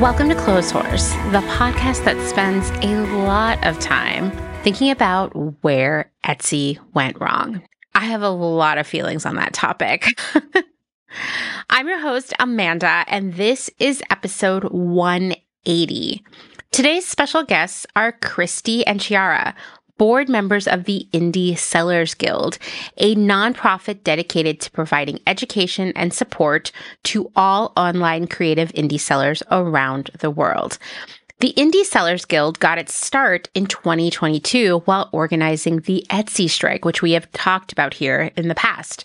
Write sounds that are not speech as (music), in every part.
Welcome to Clotheshorse, the podcast that spends a lot of time thinking about where Etsy went wrong. I have a lot of feelings on that topic. (laughs) I'm your host, Amanda, and this is episode 180. Today's special guests are Kristi and Chiarra, board members of the Indie Sellers Guild, a nonprofit dedicated to providing education and support to all online creative indie sellers around the world. The Indie Sellers Guild got its start in 2022 while organizing the Etsy strike, which we have talked about here in the past.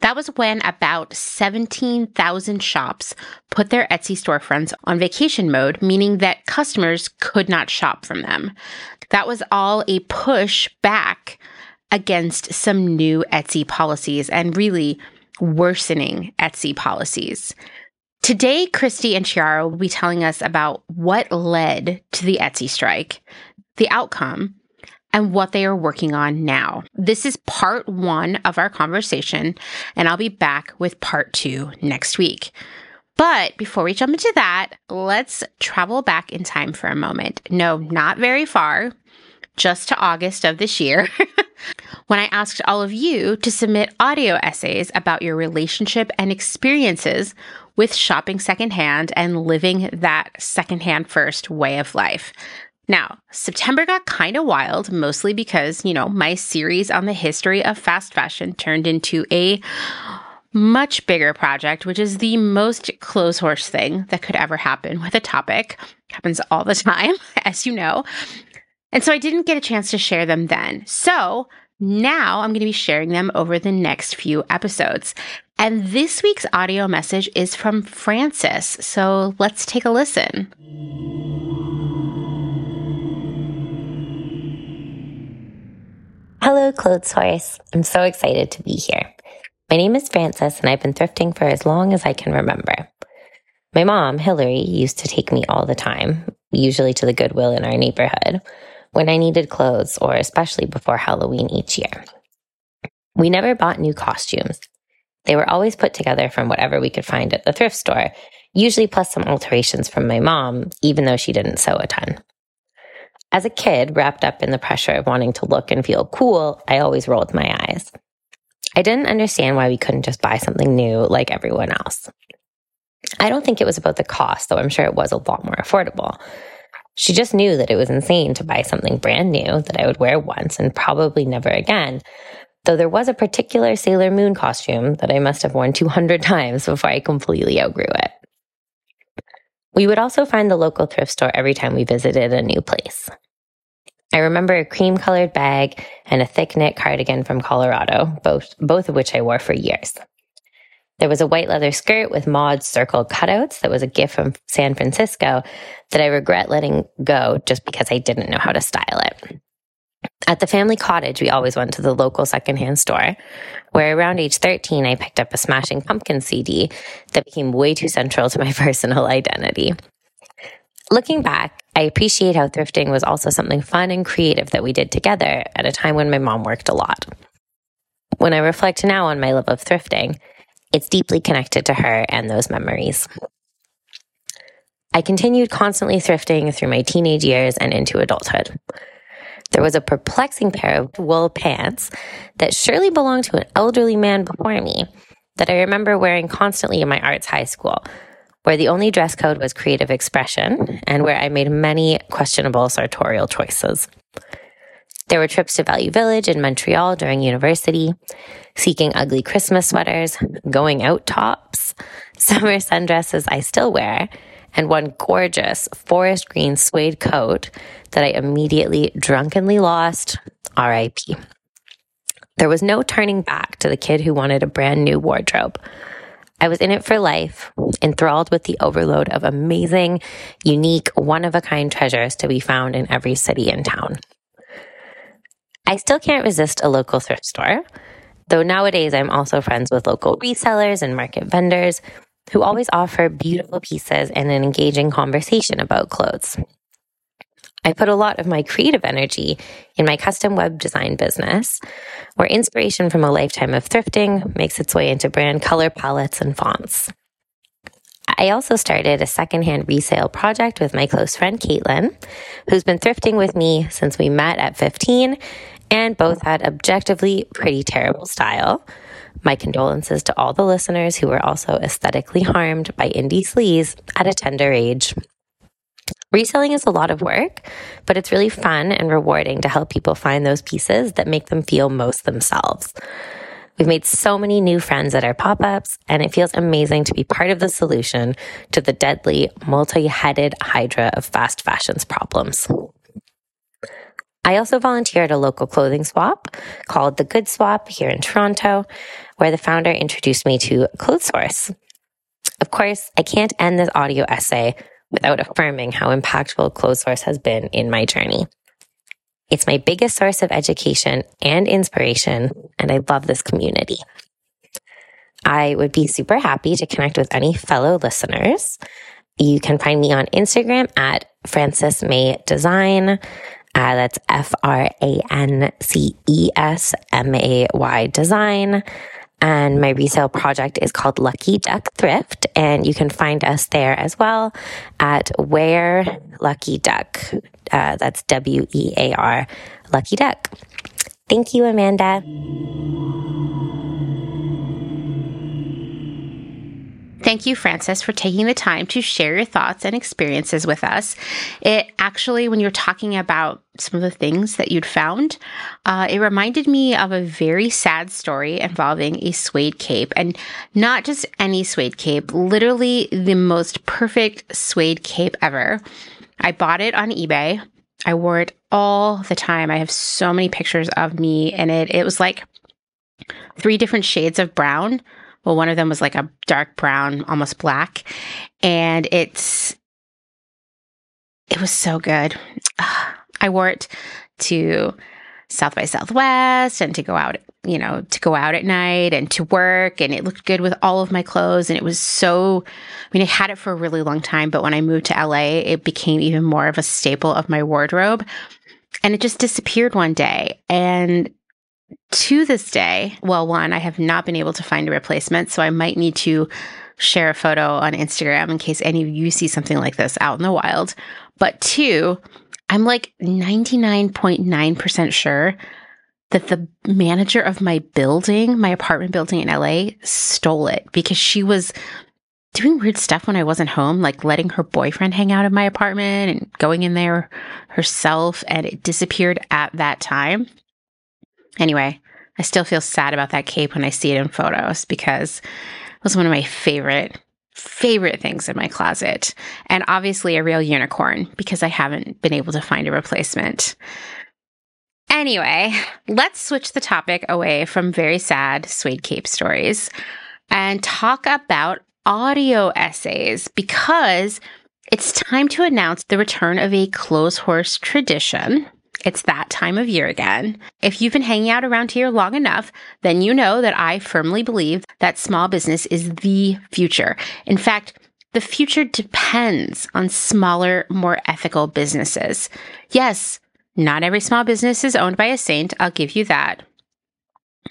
That was when about 17,000 shops put their Etsy storefronts on vacation mode, meaning that customers could not shop from them. That was all a push back against some new Etsy policies and really worsening Etsy policies. Today, Kristi and Chiarra will be telling us about what led to the Etsy strike, the outcome, and what they are working on now. This is part one of our conversation, and I'll be back with part two next week. But before we jump into that, let's travel back in time for a moment. No, not very far, just to August of this year, (laughs) when I asked all of you to submit audio essays about your relationship and experiences with shopping secondhand and living that secondhand first way of life. Now, September got kind of wild, mostly because, you know, my series on the history of fast fashion turned into a much bigger project, which is the most Clotheshorse thing that could ever happen with a topic. Happens all the (laughs) time, as you know. And so I didn't get a chance to share them then. So now I'm going to be sharing them over the next few episodes. And this week's audio message is from Frances. So let's take a listen. Hello, Clotheshorse. I'm so excited to be here. My name is Frances, and I've been thrifting for as long as I can remember. My mom, Hillary, used to take me all the time, usually to the Goodwill in our neighborhood, when I needed clothes or especially before Halloween each year. We never bought new costumes. They were always put together from whatever we could find at the thrift store, usually plus some alterations from my mom, even though she didn't sew a ton. As a kid, wrapped up in the pressure of wanting to look and feel cool, I always rolled my eyes. I didn't understand why we couldn't just buy something new like everyone else. I don't think it was about the cost, though I'm sure it was a lot more affordable. She just knew that it was insane to buy something brand new that I would wear once and probably never again. Though there was a particular Sailor Moon costume that I must have worn 200 (laughs) times before I completely outgrew it. We would also find the local thrift store every time we visited a new place. I remember a cream colored bag and a thick knit cardigan from Colorado, both, both of which I wore for years. There was a white leather skirt with mod circle cutouts that was a gift from San Francisco that I regret letting go just because I didn't know how to style it. At the family cottage, we always went to the local secondhand store, where around age 13, I picked up a Smashing Pumpkin CD that became way too central to my (laughs) personal identity. Looking back, I appreciate how thrifting was also something fun and creative that we did together at a time when my mom worked a lot. When I reflect now on my love of thrifting, it's deeply connected to her and those memories. I continued constantly thrifting through my teenage years and into adulthood. There was a perplexing pair of wool pants that surely belonged to an elderly man before me that I remember wearing constantly in my arts high school, where the only dress code was creative expression and where I made many questionable sartorial choices. There were trips to Value Village in Montreal during university, seeking ugly Christmas sweaters, going out tops, (laughs) summer sundresses I still wear, and one gorgeous forest green suede coat that I immediately drunkenly lost. RIP. There was no turning back to the kid who wanted a brand new wardrobe. I was in it for life, enthralled with the overload of amazing, unique, one of a kind treasures to be found in every city and town. I still can't resist a local thrift store, though nowadays I'm also friends with local resellers and market vendors who always offer beautiful pieces and an engaging conversation about clothes. I put a lot of my creative energy in my custom web design business, where inspiration from a lifetime of thrifting makes its way into brand color palettes and fonts. I also started a secondhand resale project with my close friend Caitlin, who's been thrifting with me since we met at 15 and both had objectively pretty terrible style. My condolences to all the listeners who were also aesthetically harmed by indie sleaze at a tender age. Reselling is a lot of work, but it's really fun and rewarding to help people find those pieces that make them feel most themselves. We've made so many new friends at our pop ups, and it feels amazing to be part of the solution to the deadly, multi headed hydra of fast fashion's problems. I also volunteer at a local clothing swap called The Good Swap here in Toronto, where the founder introduced me to Clotheshorse. Of course, I can't end this audio essay without affirming how impactful Clotheshorse has been in my journey. It's my biggest source of education and inspiration, and I love this community. I would be super happy to connect with any fellow listeners. You can find me on Instagram at Frances May Design. Uh, that's F R A N C E S M A Y Design. And my resale project is called Lucky Duck Thrift. And you can find us there as well at Wear Lucky Duck. Uh, that's W E A R Lucky Duck. Thank you, Amanda. Thank you, Frances, for taking the time to share your thoughts and experiences with us. It actually, when you're talking about some of the things that you'd found, uh, it reminded me of a very sad story involving a suede cape and not just any suede cape, literally the most perfect suede cape ever. I bought it on eBay. I wore it all the time. I have so many pictures of me in it. It was like three different shades of brown well, one of them was like a dark brown, almost black. And it's, it was so good. (sighs) I wore it to South by Southwest and to go out, you know, to go out at night and to work. And it looked good with all of my clothes. And it was so, I mean, I had it for a really long time, but when I moved to LA, it became even more of a staple of my wardrobe. And it just disappeared one day. And to this day, well, one, I have not been able to find a replacement, so I might need to share a photo on Instagram in case any of you see something like this out in the wild. But two, I'm like 99.9% sure that the manager of my building, my apartment building in LA, stole it because she was doing weird stuff when I wasn't home, like letting her boyfriend hang out in my apartment and going in there herself, and it disappeared at that time. Anyway, I still feel sad about that cape when I see it in photos because it was one of my favorite favorite things in my closet and obviously a real unicorn because I haven't been able to find a replacement. Anyway, let's switch the topic away from very sad suede cape stories and talk about audio essays because it's time to announce the return of a close Clotheshorse tradition it's that time of year again. If you've been hanging out around here long enough, then you know that I firmly believe that small business is the future. In fact, the future depends on smaller, more ethical businesses. Yes, not every small business is owned by a saint. I'll give you that.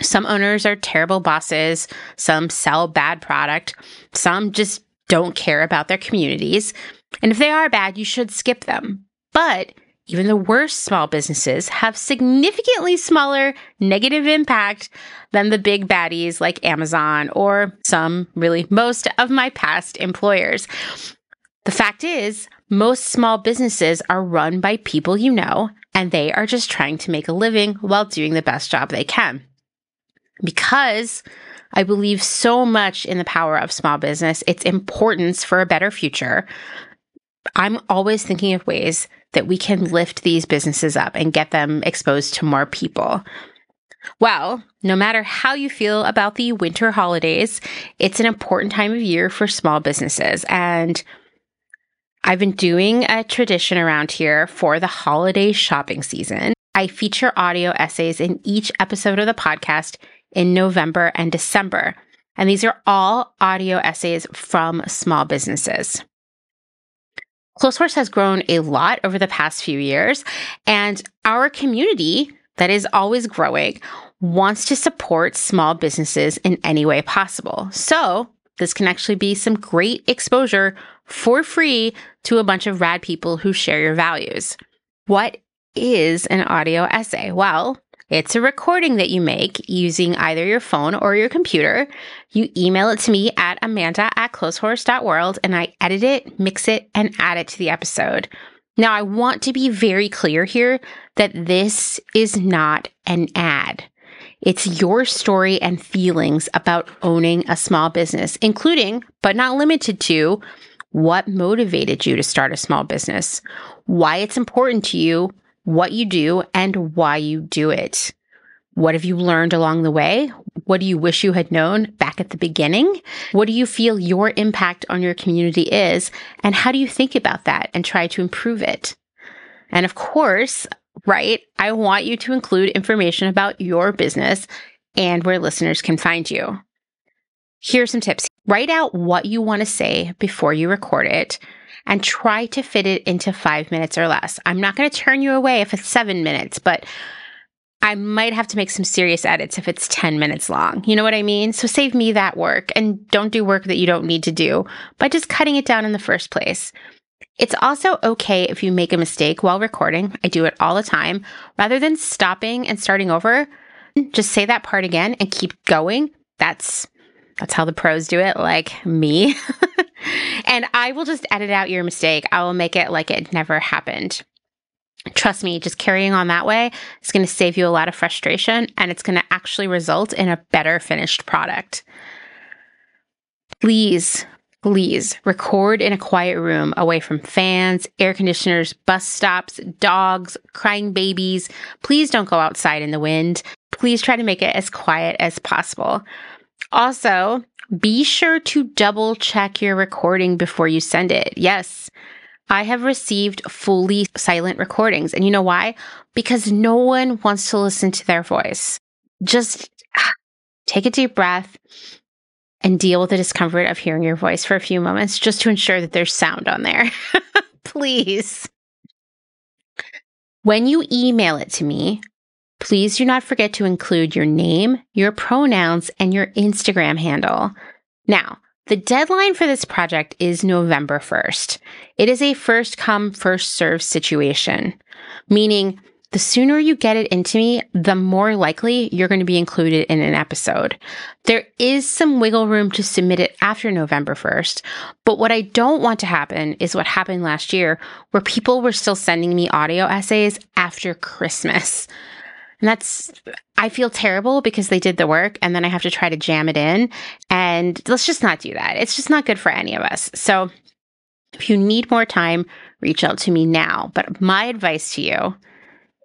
Some owners are terrible bosses. Some sell bad product. Some just don't care about their communities. And if they are bad, you should skip them. But even the worst small businesses have significantly smaller negative impact than the big baddies like Amazon or some, really, most of my past employers. The fact is, most small businesses are run by people you know, and they are just trying to make a living while doing the best job they can. Because I believe so much in the power of small business, its importance for a better future. I'm always thinking of ways that we can lift these businesses up and get them exposed to more people. Well, no matter how you feel about the winter holidays, it's an important time of year for small businesses. And I've been doing a tradition around here for the holiday shopping season. I feature audio essays in each episode of the podcast in November and December. And these are all audio essays from small businesses. Clotheshorse has grown a lot over the past few years, and our community that is always growing wants to support small businesses in any way possible. So this can actually be some great exposure for free to a bunch of rad people who share your values. What is an audio essay? Well, it's a recording that you make using either your phone or your computer. You email it to me at amanda at clotheshorse.world and I edit it, mix it, and add it to the episode. Now, I want to be very clear here that this is not an ad. It's your story and feelings about owning a small business, including, but not limited to, what motivated you to start a small business, why it's important to you, what you do, and why you do it. What have you learned along the way? What do you wish you had known back at the beginning? What do you feel your impact on your community is? And how do you think about that and try to improve it? And of course, right, I want you to include information about your business and where listeners can find you. Here are some tips. Write out what you want to say before you record it and try to fit it into five minutes or less. I'm not going to turn you away if it's seven minutes, but I might have to make some serious edits if it's 10 minutes long. You know what I mean? So save me that work and don't do work that you don't need to do by just cutting it down in the first place. It's also okay if you make a mistake while recording. I do it all the time. Rather than stopping and starting over, just say that part again and keep going. That's that's how the pros do it, like me. (laughs) and I will just edit out your mistake. I will make it like it never happened. Trust me, just carrying on that way is going to save you a lot of frustration and it's going to actually result in a better finished product. Please, please record in a quiet room away from fans, air conditioners, bus stops, dogs, crying babies. Please don't go outside in the wind. Please try to make it as quiet as possible. Also, be sure to double check your recording before you send it. Yes, I have received fully silent recordings. And you know why? Because no one wants to listen to their voice. Just (sighs) take a deep breath and deal with the discomfort of hearing your voice for a few moments just to ensure that there's sound on there. (laughs) Please. When you email it to me, please do not forget to include your name, your pronouns, and your Instagram handle. Now, the deadline for this project is November 1st. It is a first come, first serve situation, meaning the sooner you get it into me, the more likely you're going to be included in an episode. There is some wiggle room to submit it after November 1st, but what I don't want to happen is what happened last year where people were still sending me audio essays after Christmas. And that's, I feel terrible because they did the work and then I have to try to jam it in. And let's just not do that. It's just not good for any of us. So if you need more time, reach out to me now. But my advice to you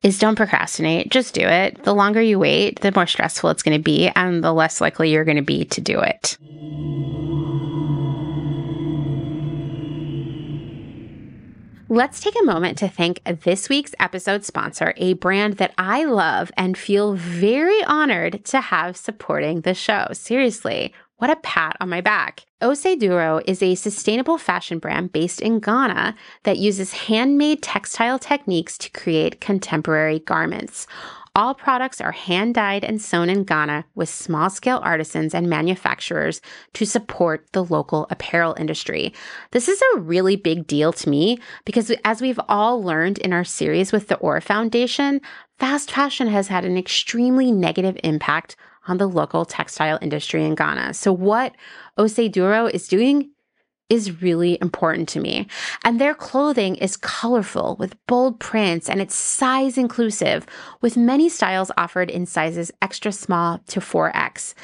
is don't procrastinate. Just do it. The longer you wait, the more stressful it's going to be and the less likely you're going to be to do it. Let's take a moment to thank this week's episode sponsor, a brand that I love and feel very honored to have supporting the show. Seriously, what a pat on my back. Osei Duro is a sustainable fashion brand based in Ghana that uses handmade textile techniques to create contemporary garments. All products are hand dyed and sewn in Ghana with small scale artisans and manufacturers to support the local apparel industry. This is a really big deal to me because, as we've all learned in our series with the Or Foundation, fast fashion has had an extremely negative impact on the local textile industry in Ghana. So, what Osei Duro is doing is really important to me. And their clothing is colorful with bold prints and it's size inclusive with many styles offered in sizes extra small to 4X.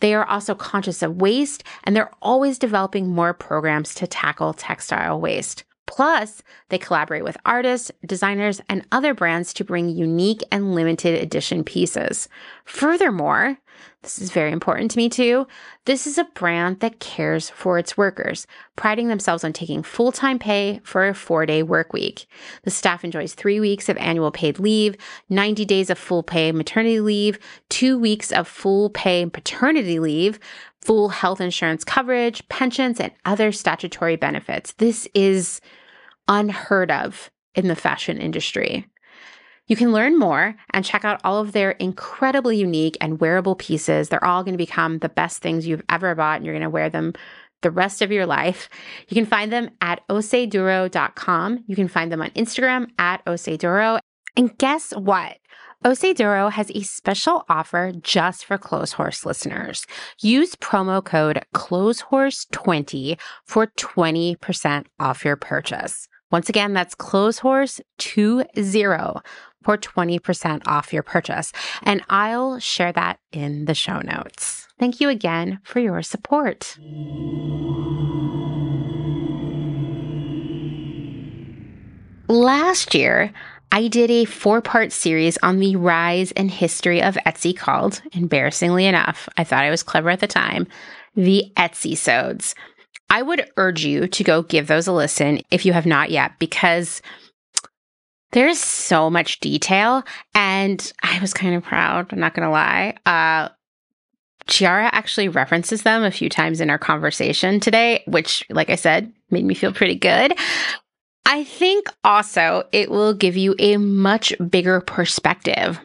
They are also conscious of waste and they're always developing more programs to tackle textile waste. Plus, they collaborate with artists, designers, and other brands to bring unique and limited edition pieces. Furthermore, this is very important to me too. This is a brand that cares for its workers, priding themselves on taking full time pay for a four day work week. The staff enjoys three weeks of annual paid leave, 90 days of full pay maternity leave, two weeks of full pay paternity leave, full health insurance coverage, pensions, and other statutory benefits. This is unheard of in the fashion industry. You can learn more and check out all of their incredibly unique and wearable pieces. They're all going to become the best things you've ever bought, and you're going to wear them the rest of your life. You can find them at oseiduro.com. You can find them on Instagram at oseduro. And guess what? Osei-Duro has a special offer just for Clotheshorse listeners. Use promo code ClothesHorse20 for 20% off your purchase. Once again, that's ClothesHorse20 for 20% off your purchase. And I'll share that in the show notes. Thank you again for your support. Last year, I did a four part series on the rise and history of Etsy called, embarrassingly enough, I thought I was clever at the time, the Etsy-sodes. I would urge you to go give those a listen if you have not yet, because there's so much detail. And I was kind of proud, I'm not going to lie. Uh, Chiarra actually references them a few times in our conversation today, which, like I said, made me feel pretty good. I think also it will give you a much bigger perspective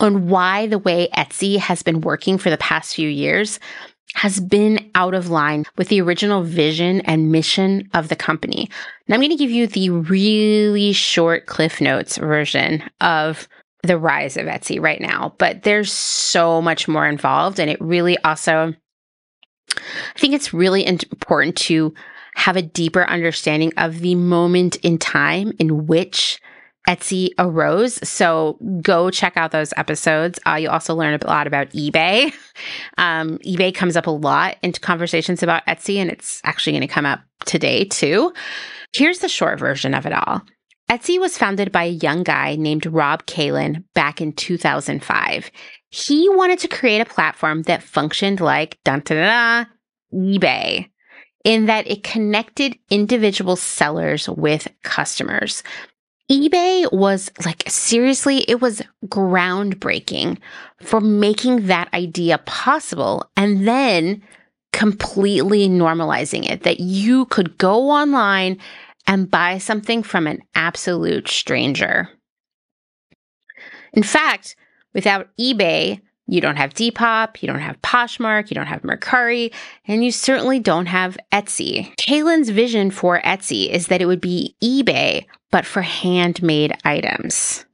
on why the way Etsy has been working for the past few years has been out of line with the original vision and mission of the company. And I'm going to give you the really short Cliff Notes version of the rise of Etsy right now, but there's so much more involved. And it really also, I think it's really important to have a deeper understanding of the moment in time in which Etsy arose. So go check out those episodes. Uh, you'll also learn a lot about eBay. (laughs) Um, eBay comes up a lot into conversations about Etsy, and it's actually going to come up today too. Here's the short version of it all. Etsy was founded by a young guy named Rob Kalin back in 2005. He wanted to create a platform that functioned like dun, dun, eBay in that it connected individual sellers with customers eBay was like, seriously, it was groundbreaking for making that idea possible and then completely normalizing it that you could go online and buy something from an absolute stranger. In fact, without eBay, you don't have Depop, you don't have Poshmark, you don't have Mercari, and you certainly don't have Etsy. Kalin's vision for Etsy is that it would be eBay, but for handmade items.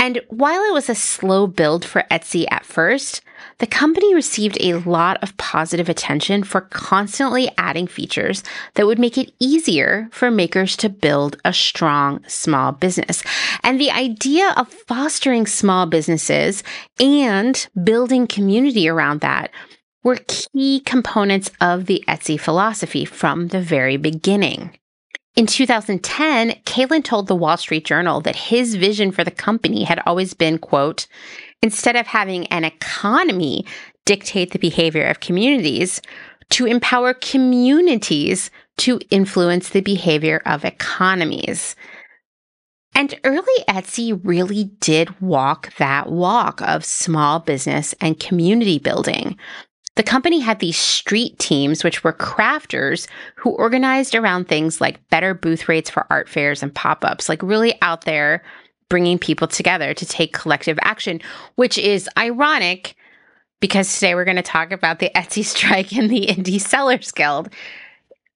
And while it was a slow build for Etsy at first, the company received a lot of positive attention for constantly adding features that would make it easier for makers to build a strong small business. And the idea of fostering small businesses and building community around that were key components of the Etsy philosophy from the very beginning. In 2010, Kalin told the Wall Street Journal that his vision for the company had always been, quote, instead of having an economy dictate the behavior of communities, to empower communities to influence the behavior of economies. And early Etsy really did walk that walk of small business and community building. The company had these street teams, which were crafters who organized around things like better booth rates for art fairs and pop ups, like really out there bringing people together to take collective action, which is ironic because today we're going to talk about the Etsy strike and the Indie Sellers Guild.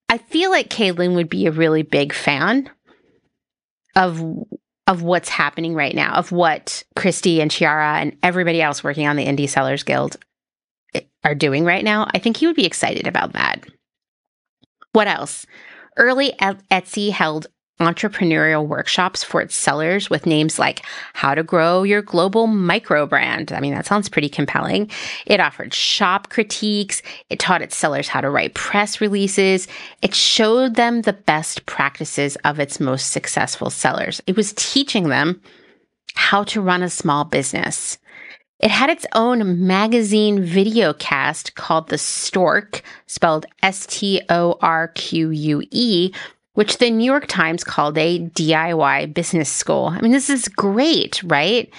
I feel like Kalin would be a really big fan of of what's happening right now, of what Kristi and Chiarra and everybody else working on the Indie Sellers Guild are doing right now, I think he would be excited about that. What else? Early Etsy held entrepreneurial workshops for its sellers with names like How to Grow Your Global Micro Brand. I mean, that sounds pretty compelling. It offered shop critiques. It taught its sellers how to write press releases. It showed them the best practices of its most successful sellers. It was teaching them how to run a small business. It had its own magazine video cast called The Storque, spelled S T O R Q U E, which the New York Times called a DIY business school. I mean, this is great, right?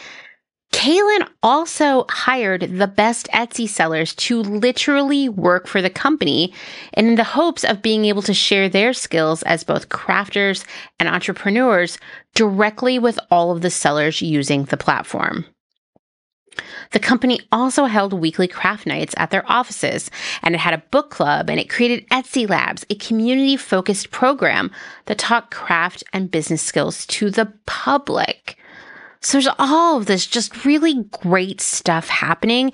Kalin also hired the best Etsy sellers to literally work for the company and in the hopes of being able to share their skills as both crafters and entrepreneurs directly with all of the sellers using the platform. The company also held weekly craft nights at their offices, and it had a book club and it created Etsy Labs, a community focused program that taught craft and business skills to the public. So there's all of this just really great stuff happening.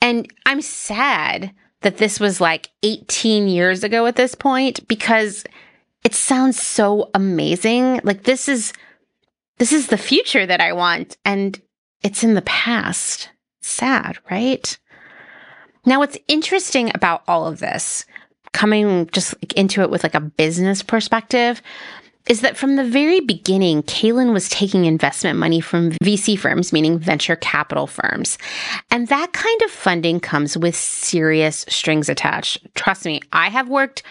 And I'm sad that this was like 18 years ago at this point because it sounds so amazing. Like this is this is the future that I want and it's in the past. Sad, right? Now what's interesting about all of this coming just into it with like a business perspective is that from the very beginning, Kalin was taking investment money from VC firms, meaning venture capital firms. And that kind of funding comes with serious strings attached. Trust me, I have worked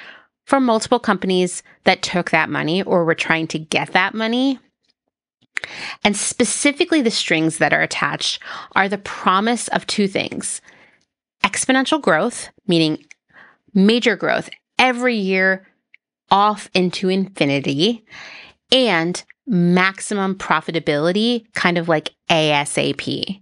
for multiple companies that took that money or were trying to get that money. And specifically, the strings that are attached are the promise of two things exponential growth, meaning major growth every year off into infinity and maximum profitability, kind of like ASAP.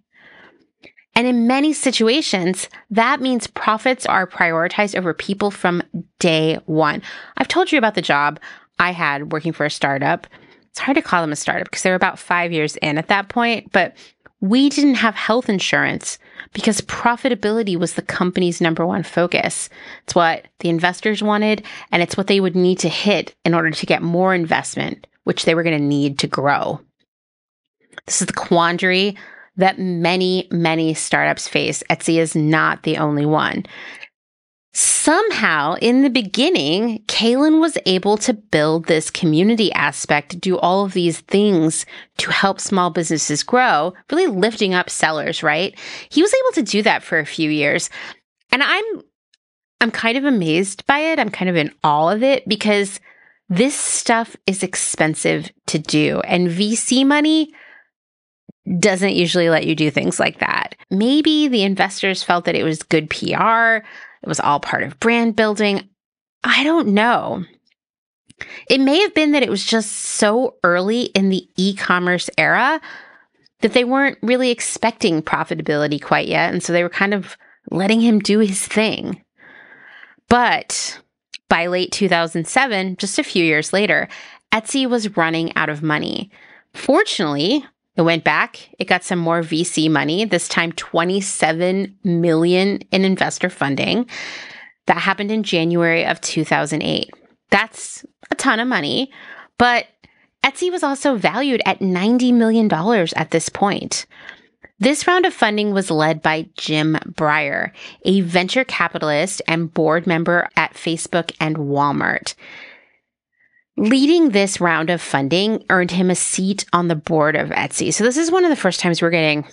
And in many situations, that means profits are prioritized over people from day one. I've told you about the job I had working for a startup. It's hard to call them a startup because they're about five years in at that point, but we didn't have health insurance because profitability was the company's number one focus. It's what the investors wanted, and it's what they would need to hit in order to get more investment, which they were going to need to grow. This is the quandary that many, many startups face. Etsy is not the only one. Somehow, in the beginning, Kalin was able to build this community aspect, do all of these things to help small businesses grow, really lifting up sellers, right? He was able to do that for a few years. And I'm I'm kind of amazed by it. I'm kind of in awe of it because this stuff is expensive to do and VC money doesn't usually let you do things like that. Maybe the investors felt that it was good PR it was all part of brand building. I don't know. It may have been that it was just so early in the e commerce era that they weren't really expecting profitability quite yet. And so they were kind of letting him do his thing. But by late 2007, just a few years later, Etsy was running out of money. Fortunately, it went back. It got some more VC money, this time 27 million in investor funding. That happened in January of 2008. That's a ton of money, but Etsy was also valued at $90 million at this point. This round of funding was led by Jim Breyer, a venture capitalist and board member at Facebook and Walmart. Leading this round of funding earned him a seat on the board of Etsy. So this is one of the first times we're getting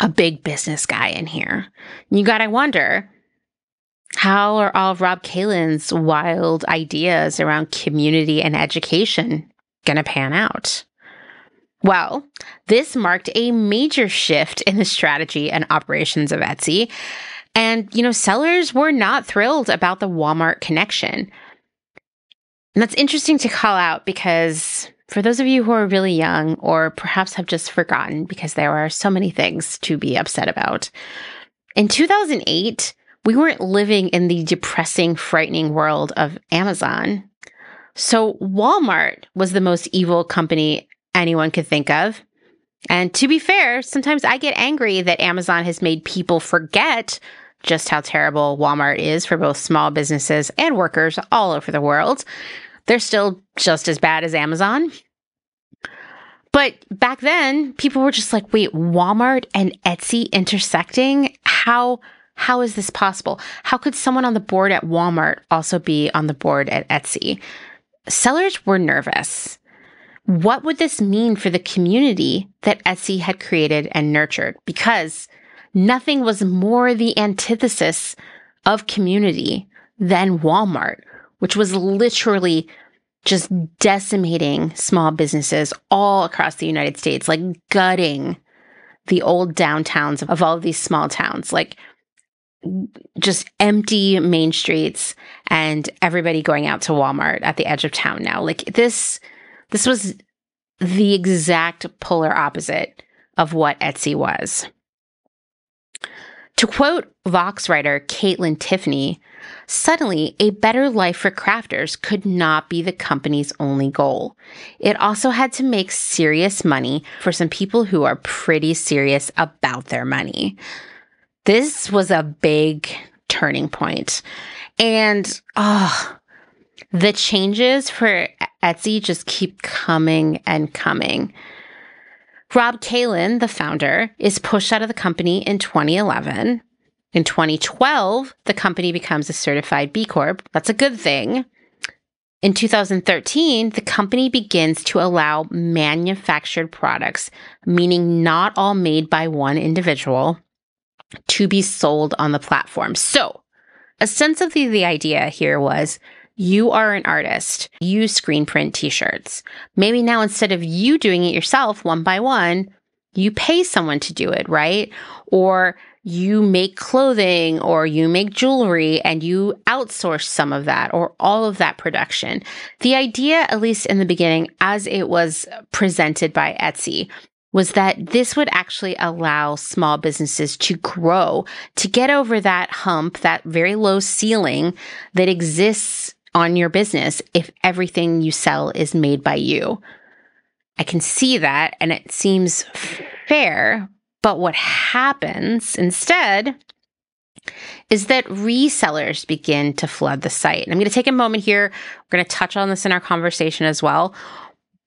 a big business guy in here. You got to wonder how are all of Rob Kalin's wild ideas around community and education going to pan out? Well, this marked a major shift in the strategy and operations of Etsy. And, you know, sellers were not thrilled about the Walmart connection. And that's interesting to call out because for those of you who are really young or perhaps have just forgotten because there are so many things to be upset about, in 2008, we weren't living in the depressing, frightening world of Amazon. So Walmart was the most evil company anyone could think of. And to be fair, sometimes I get angry that Amazon has made people forget just how terrible Walmart is for both small businesses and workers all over the world. They're still just as bad as Amazon. But back then, people were just like, wait, Walmart and Etsy intersecting? How how is this possible? How could someone on the board at Walmart also be on the board at Etsy? Sellers were nervous. What would this mean for the community that Etsy had created and nurtured? Because nothing was more the antithesis of community than Walmart, which was literally just decimating small businesses all across the United States, like gutting the old downtowns of all of these small towns, like just empty main streets and everybody going out to Walmart at the edge of town now. Like this, this was the exact polar opposite of what Etsy was. To quote Vox writer Kaitlyn Tiffany, suddenly a better life for crafters could not be the company's only goal. It also had to make serious money for some people who are pretty serious about their money. This was a big turning point. And oh, the changes for Etsy just keep coming and coming. Rob Kalin, the founder, is pushed out of the company in 2011. In 2012, the company becomes a certified B Corp. That's a good thing. In 2013, the company begins to allow manufactured products, meaning not all made by one individual, to be sold on the platform. So, ostensibly, the idea here was you are an artist. You screen print t-shirts. Maybe now instead of you doing it yourself one by one, you pay someone to do it, right? Or you make clothing or you make jewelry and you outsource some of that or all of that production. The idea, at least in the beginning, as it was presented by Etsy, was that this would actually allow small businesses to grow, to get over that hump, that very low ceiling that exists on your business if everything you sell is made by you. I can see that and it seems fair, but what happens instead is that resellers begin to flood the site. And I'm going to take a moment here. We're going to touch on this in our conversation as well.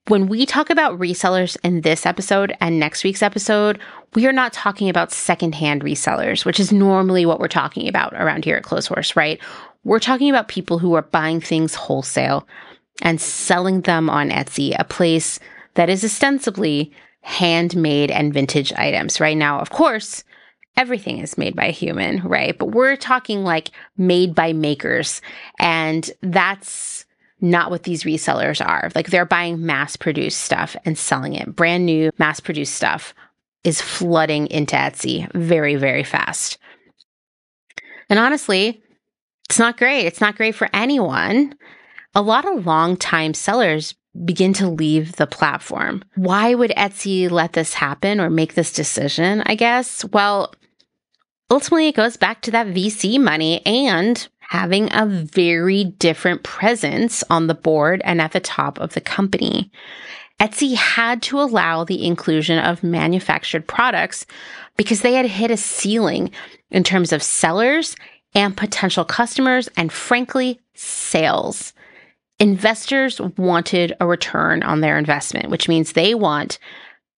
When we talk about resellers in this episode and next week's episode, we are not talking about secondhand resellers, which is normally what we're talking about around here at Clotheshorse, right? We're talking about people who are buying things wholesale and selling them on Etsy, a place that is ostensibly handmade and vintage items. Right now, of course, everything is made by a human, right? But we're talking like made by makers. And that's not what these resellers are. Like they're buying mass produced stuff and selling it. Brand new mass produced stuff is flooding into Etsy very, very fast. And honestly, it's not great. It's not great for anyone. A lot of long-time sellers begin to leave the platform. Why would Etsy let this happen or make this decision? I guess. Well, ultimately, it goes back to that VC money and having a very different presence on the board and at the top of the company. Etsy had to allow the inclusion of manufactured products because they had hit a ceiling in terms of sellers and potential customers, and frankly, sales. Investors wanted a return on their investment, which means they want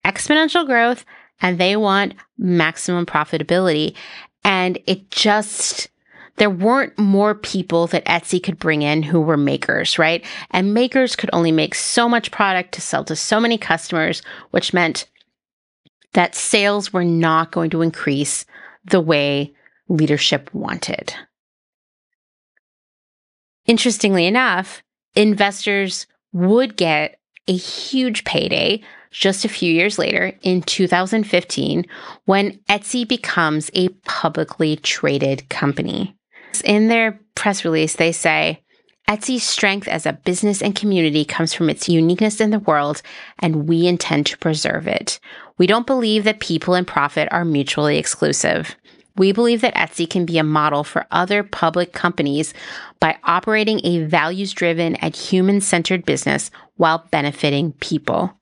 exponential growth and they want maximum profitability. And it just, there weren't more people that Etsy could bring in who were makers, right? And makers could only make so much product to sell to so many customers, which meant that sales were not going to increase the way leadership wanted. Interestingly enough, investors would get a huge payday just a few years later in 2015 when Etsy becomes a publicly traded company. In their press release, they say, Etsy's strength as a business and community comes from its uniqueness in the world, and we intend to preserve it. We don't believe that people and profit are mutually exclusive. We believe that Etsy can be a model for other public companies by operating a values driven and human centered business while benefiting people.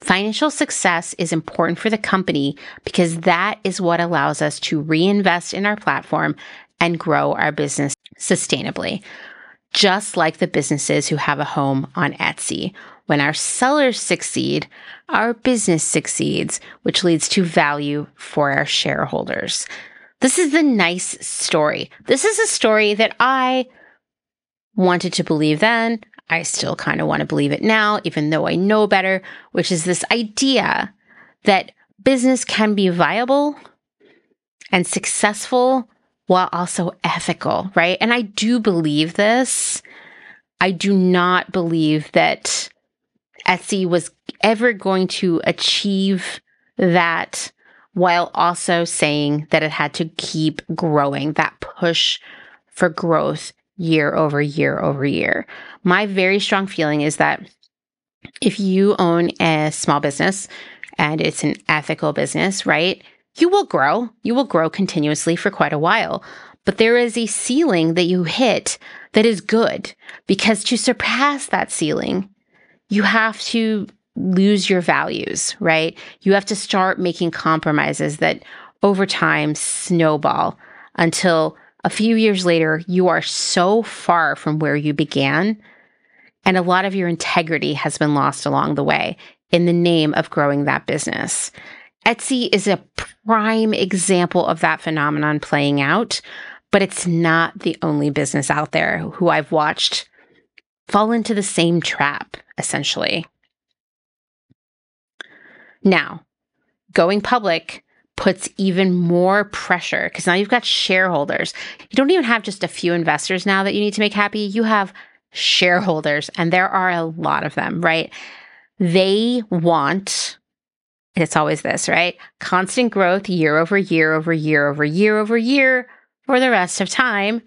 Financial success is important for the company because that is what allows us to reinvest in our platform and grow our business sustainably. Just like the businesses who have a home on Etsy. When our sellers succeed, our business succeeds, which leads to value for our shareholders. This is the nice story. This is a story that I wanted to believe then. I still kind of want to believe it now, even though I know better, which is this idea that business can be viable and successful while also ethical, right? And I do believe this. I do not believe that Etsy was ever going to achieve that while also saying that it had to keep growing, that push for growth year over year over year. My very strong feeling is that if you own a small business and it's an ethical business, right? You will grow. You will grow continuously for quite a while. But there is a ceiling that you hit that is good because to surpass that ceiling, you have to lose your values, right? You have to start making compromises that over time snowball until a few years later, you are so far from where you began. And a lot of your integrity has been lost along the way in the name of growing that business. Etsy is a prime example of that phenomenon playing out, but it's not the only business out there who I've watched fall into the same trap, essentially. Now, going public puts even more pressure because now you've got shareholders. You don't even have just a few investors now that you need to make happy. You have shareholders, and there are a lot of them, right? They want it's always this, right? Constant growth year over year over year over year over year for the rest of time,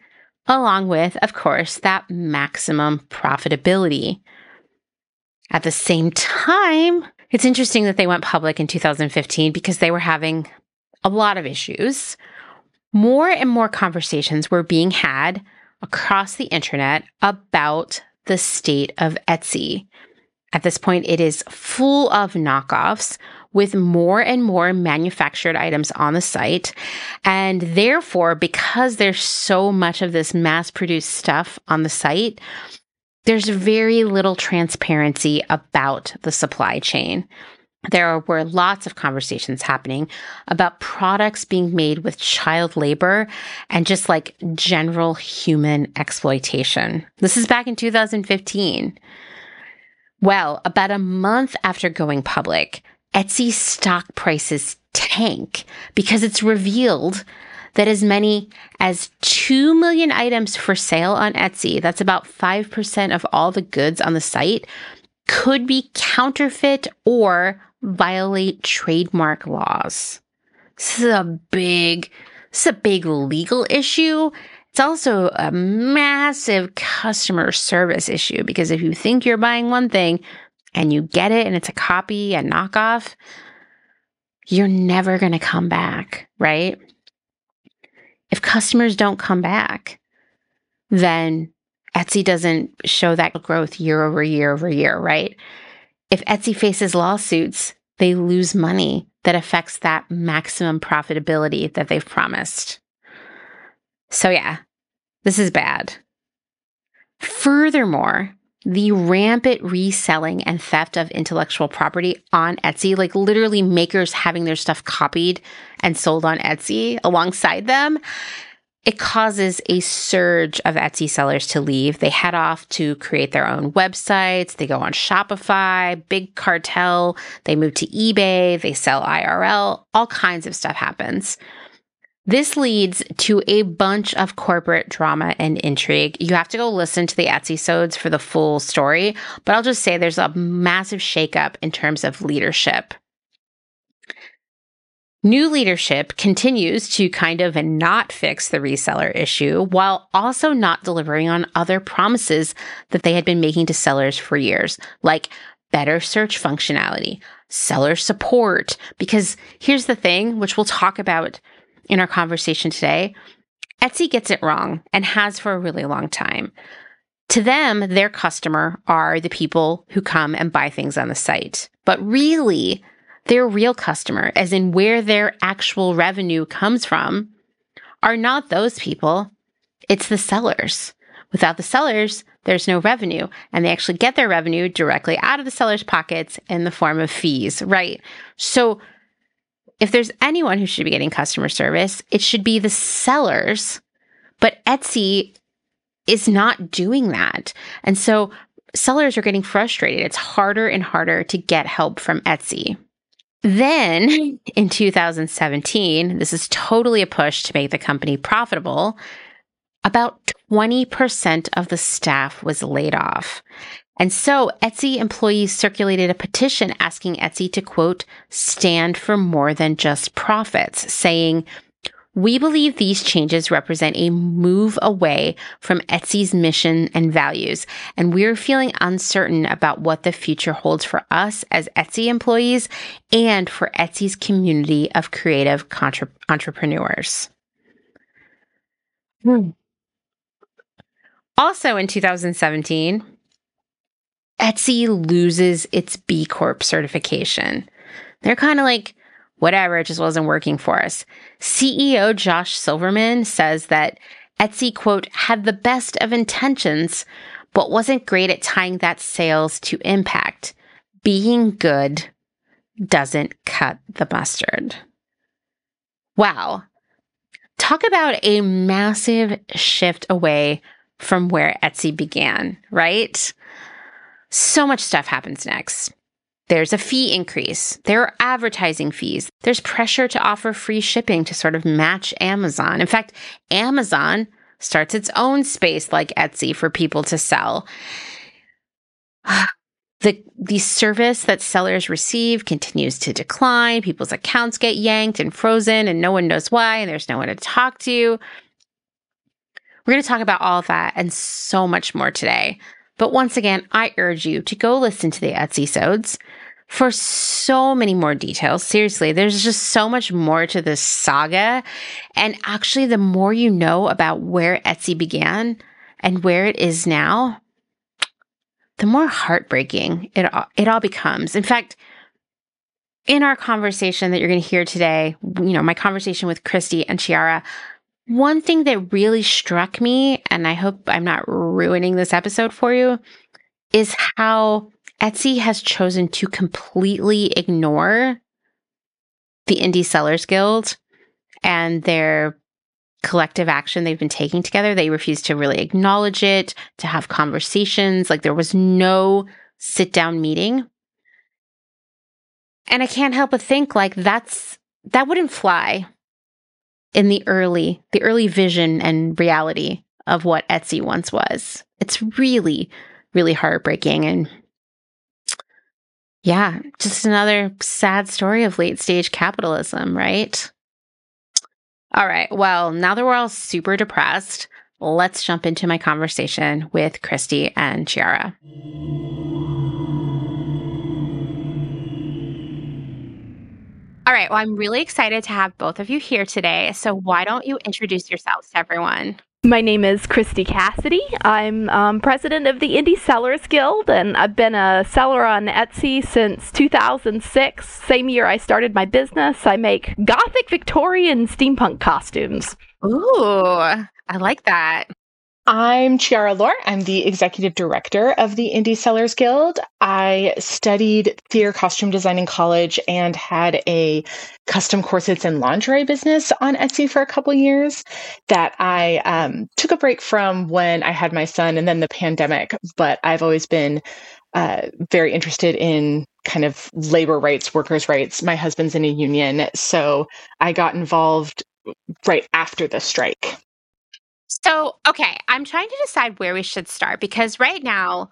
along with, of course, that maximum profitability. At the same time, it's interesting that they went public in 2015 because they were having a lot of issues. More and more conversations were being had across the internet about the state of Etsy. At this point, it is full of knockoffs with more and more manufactured items on the site. And therefore, because there's so much of this mass produced stuff on the site, there's very little transparency about the supply chain. There were lots of conversations happening about products being made with child labor and just like general human exploitation. This is back in 2015. Well, about a month after going public, Etsy stock prices tank because it's revealed that as many as 2 million items for sale on Etsy, that's about 5% of all the goods on the site, could be counterfeit or violate trademark laws. This is a big, this is a big legal issue. It's also a massive customer service issue because if you think you're buying one thing and you get it and it's a copy, a knockoff, you're never going to come back, right? If customers don't come back, then Etsy doesn't show that growth year over year over year, right? If Etsy faces lawsuits, they lose money that affects that maximum profitability that they've promised. So, yeah, this is bad. Furthermore, the rampant reselling and theft of intellectual property on Etsy, like literally makers having their stuff copied and sold on Etsy alongside them, it causes a surge of Etsy sellers to leave. They head off to create their own websites. They go on Shopify, Big Cartel. They move to eBay. They sell IRL. All kinds of stuff happens. This leads to a bunch of corporate drama and intrigue. You have to go listen to the Etsy-sodes for the full story, but I'll just say there's a massive shakeup in terms of leadership. New leadership continues to kind of not fix the reseller issue while also not delivering on other promises that they had been making to sellers for years, like better search functionality, seller support. Because here's the thing, which we'll talk about in our conversation today, Etsy gets it wrong and has for a really long time. To them, their customer are the people who come and buy things on the site. But really, their real customer, as in where their actual revenue comes from, are not those people. It's the sellers. Without the sellers, there's no revenue, and they actually get their revenue directly out of the seller's pockets in the form of fees, right? So if there's anyone who should be getting customer service, it should be the sellers. But Etsy is not doing that. And so sellers are getting frustrated. It's harder and harder to get help from Etsy. Then (laughs) in 2017, this is totally a push to make the company profitable. About 20% of the staff was laid off. And so Etsy employees circulated a petition asking Etsy to quote, stand for more than just profits, saying, we believe these changes represent a move away from Etsy's mission and values, and we're feeling uncertain about what the future holds for us as Etsy employees and for Etsy's community of creative contra- entrepreneurs. Hmm. Also in 2017, Etsy loses its B Corp certification. They're kind of like, whatever, it just wasn't working for us. CEO Josh Silverman says that Etsy, quote, had the best of intentions, but wasn't great at tying that sales to impact. Being good doesn't cut the mustard. Wow. Talk about a massive shift away from where Etsy began, right? So much stuff happens next. There's a fee increase. There are advertising fees. There's pressure to offer free shipping to sort of match Amazon. In fact, Amazon starts its own space like Etsy for people to sell. (sighs) The, the service that sellers receive continues to decline. People's accounts get yanked and frozen, and no one knows why, and there's no one to talk to. We're going to talk about all of that and so much more today. But once again, I urge you to go listen to the Etsy-sodes for so many more details. Seriously, there's just so much more to this saga. And actually, the more you know about where Etsy began and where it is now, the more heartbreaking it all, it all becomes. In fact, in our conversation that you're going to hear today, you know, my conversation with Kristi and Chiarra, one thing that really struck me, and I hope I'm not ruining this episode for you, is how Etsy has chosen to completely ignore the Indie Sellers Guild and their collective action they've been taking together. They refuse to really acknowledge it, to have conversations. Like there was no sit down meeting. And I can't help but think like that's that wouldn't fly in the early, the early vision and reality of what Etsy once was. It's really, really heartbreaking. And yeah, just another sad story of late stage capitalism, right? All right. Well, now that we're all super depressed, let's jump into my conversation with Kristi and Chiarra. All right. Well, I'm really excited to have both of you here today. So, why don't you introduce yourselves to everyone? My name is Kristi Cassidy. I'm um, president of the Indie Sellers Guild, and I've been a seller on Etsy since 2006. Same year I started my business. I make Gothic Victorian steampunk costumes. Ooh, I like that. I'm Chiarra Lore. I'm the executive director of the Indie Sellers Guild. I studied theater costume design in college and had a custom corsets and lingerie business on Etsy for a couple years that I um, took a break from when I had my son and then the pandemic. But I've always been uh, very interested in kind of labor rights, workers' rights. My husband's in a union. So I got involved right after the strike. So, okay, I'm trying to decide where we should start because right now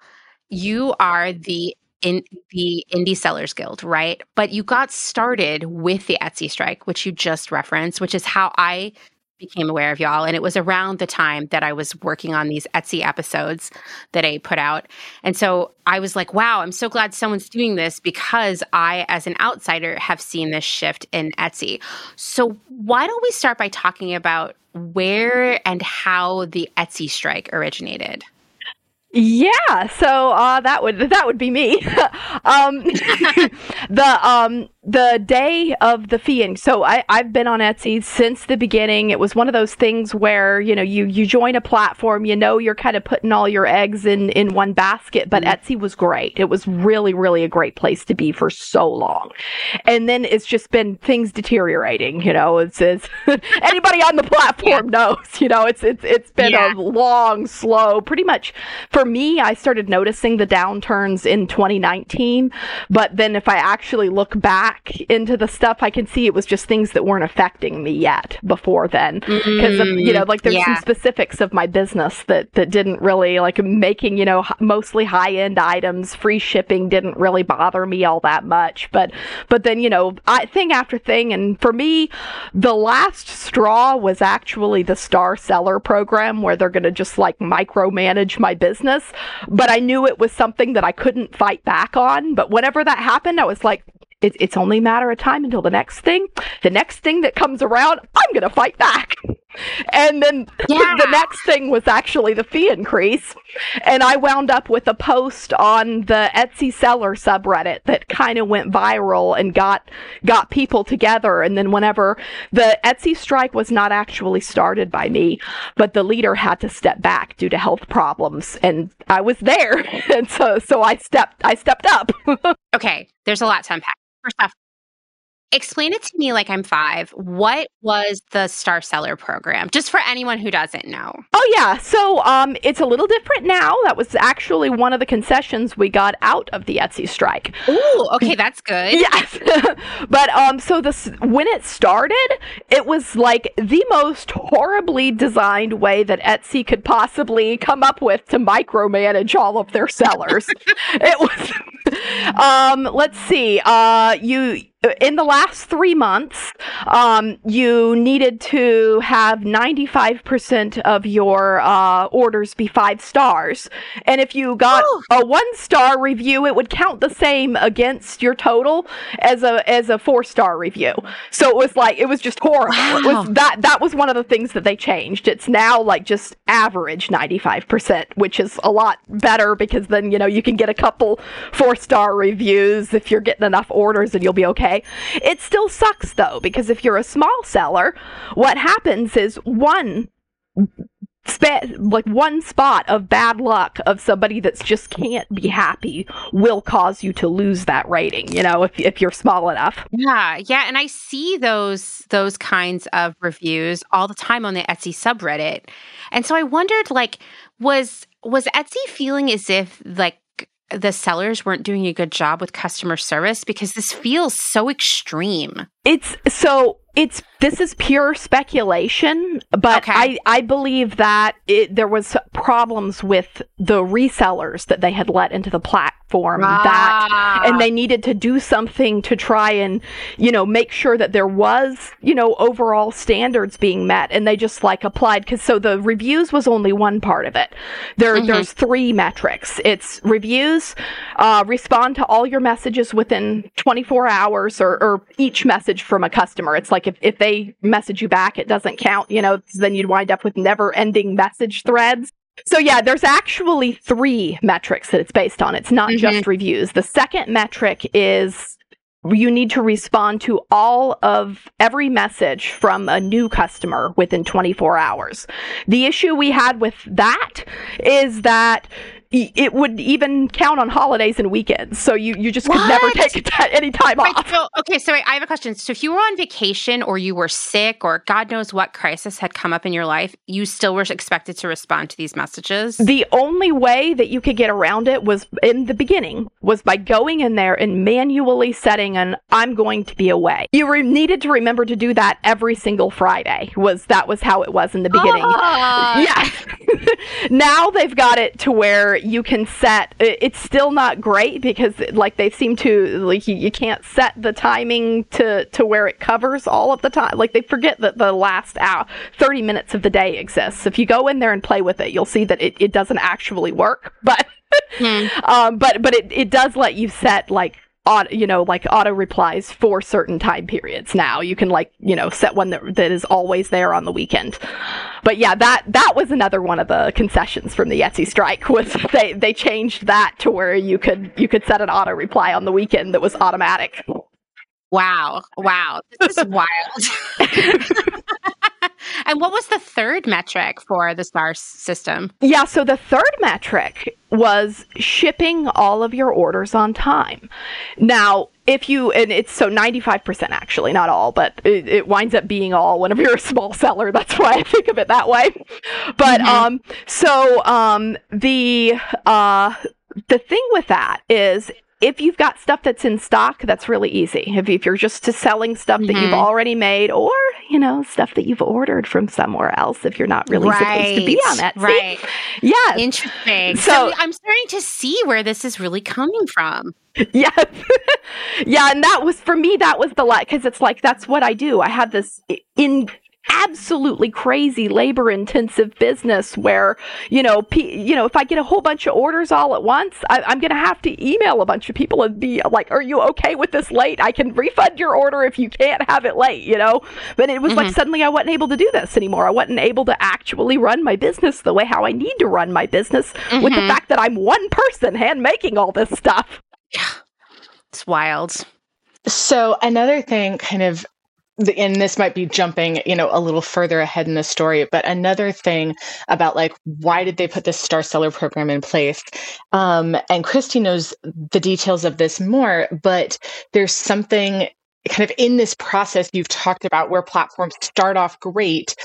you are the in the Indie Sellers Guild, right? But you got started with the Etsy strike, which you just referenced, which is how I became aware of y'all. And it was around the time that I was working on these Etsy episodes that I put out. And so I was like, wow, I'm so glad someone's doing this because I, as an outsider, have seen this shift in Etsy. So why don't we start by talking about where and how the Etsy strike originated? Yeah, so uh, that would that would be me. (laughs) um, (laughs) the um, the day of the feeing. So I, I've been on Etsy since the beginning. It was one of those things where, you know, you, you join a platform, you know, you're kind of putting all your eggs in, in one basket, but mm-hmm. Etsy was great. It was really, really a great place to be for so long. And then it's just been things deteriorating, you know, it's, it's (laughs) anybody on the platform knows, you know, it's, it's, it's been yeah. a long, slow, pretty much for for me, I started noticing the downturns in 2019. But then if I actually look back into the stuff, I can see it was just things that weren't affecting me yet before then. Because, mm, you know, like there's yeah. some specifics of my business that, that didn't really, like making, you know, mostly high end items, free shipping didn't really bother me all that much. But, but then, you know, I, thing after thing. And for me, the last straw was actually the star seller program where they're going to just like micromanage my business. But I knew it was something that I couldn't fight back on. But whenever that happened, I was like, it, it's only a matter of time until the next thing. The next thing that comes around, I'm going to fight back. (laughs) And then yeah. the next thing was actually the fee increase. And I wound up with a post on the Etsy seller subreddit that kind of went viral and got got people together. And then whenever the Etsy strike was not actually started by me, but the leader had to step back due to health problems. And I was there. (laughs) And so so I stepped I stepped up. (laughs) okay. There's a lot to unpack. First off, explain it to me like I'm five. What was the Star Seller program? Just for anyone who doesn't know. Oh yeah, so um, it's a little different now. That was actually one of the concessions we got out of the Etsy strike. Ooh, okay, (laughs) that's good. yes, (laughs) but um, so this when it started, it was like the most horribly designed way that Etsy could possibly come up with to micromanage all of their sellers. (laughs) it was. (laughs) Um, let's see. Uh, you in the last three months, um, you needed to have 95% of your uh, orders be five stars. And if you got oh. a one star review, it would count the same against your total as a as a four star review. So it was like it was just horrible. Wow. Was that that was one of the things that they changed. It's now like just average 95%, which is a lot better because then you know you can get a couple four star reviews if you're getting enough orders and you'll be okay. It still sucks though, because if you're a small seller, what happens is one like one spot of bad luck of somebody that's just can't be happy will cause you to lose that rating you know if, if you're small enough yeah yeah and i see those those kinds of reviews all the time on the etsy subreddit and so i wondered like was was etsy feeling as if like the sellers weren't doing a good job with customer service because this feels so extreme. It's so it's this is pure speculation, but okay. I I believe that it, there was problems with the resellers that they had let into the platform ah. that and they needed to do something to try and you know make sure that there was you know overall standards being met and they just like applied cuz so the reviews was only one part of it. There mm-hmm. there's three metrics. It's reviews, uh, respond to all your messages within 24 hours or, or each message from a customer. It's like if if they message you back, it doesn't count, you know, then you'd wind up with never ending message threads. So yeah, there's actually three metrics that it's based on. It's not mm-hmm. just reviews. The second metric is you need to respond to all of every message from a new customer within 24 hours. The issue we had with that is that it would even count on holidays and weekends. So you, you just could never take (laughs) any time off. So, okay, so I have a question. So if you were on vacation or you were sick or God knows what crisis had come up in your life, you still were expected to respond to these messages? The only way that you could get around it was in the beginning was by going in there and manually setting an I'm going to be away. You re- needed to remember to do that every single Friday. Was that was how it was in the beginning. Uh. (laughs) Yeah. (laughs) now they've got it to where you can set it's still not great because like they seem to like you, you can't set the timing to to where it covers all of the time like they forget that the last hour 30 minutes of the day exists if you go in there and play with it you'll see that it, it doesn't actually work but hmm. (laughs) um, but but it, it does let you set like auto, you know, like auto replies for certain time periods now. You can like, you know, set one that, that is always there on the weekend. But yeah, that, that was another one of the concessions from the Etsy strike was (laughs) they, they changed that to where you could, you could set an auto reply on the weekend that was automatic. Wow. (laughs) Wow. This is wild. (laughs) and what was the third metric for the STAR system? Yeah, so the third metric was shipping all of your orders on time. Now, if you and it's so 95% actually not all but it, it, winds up being all whenever you're a small seller that's why i think of it that way but mm-hmm. um so um the uh the thing with that is if you've got stuff that's in stock, that's really easy. If, if you're just selling stuff mm-hmm. that you've mm-hmm. already made or, you know, stuff that you've ordered from somewhere else if you're not really right. supposed to be on that. Right. Yeah. Interesting. So, so I'm starting to see where this is really coming from. (laughs) Yeah. (laughs) yeah. And that was, for me, that was the, lot because it's like, that's what I do. I have this in absolutely crazy labor intensive business where you know p- you know if i get a whole bunch of orders all at once I- i'm going to have to email a bunch of people and be like are you okay with this late i can refund your order if you can't have it late you know but it was mm-hmm. like suddenly i wasn't able to do this anymore i wasn't able to actually run my business the way how i need to run my business mm-hmm. with the mm-hmm. fact that i'm one person hand making all this stuff yeah it's wild so another thing kind of and this might be jumping you know a little further ahead in the story but another thing about like why did they put this star seller program in place? Um, and Kristi knows the details of this more but there's something kind of in this process you've talked about where platforms start off great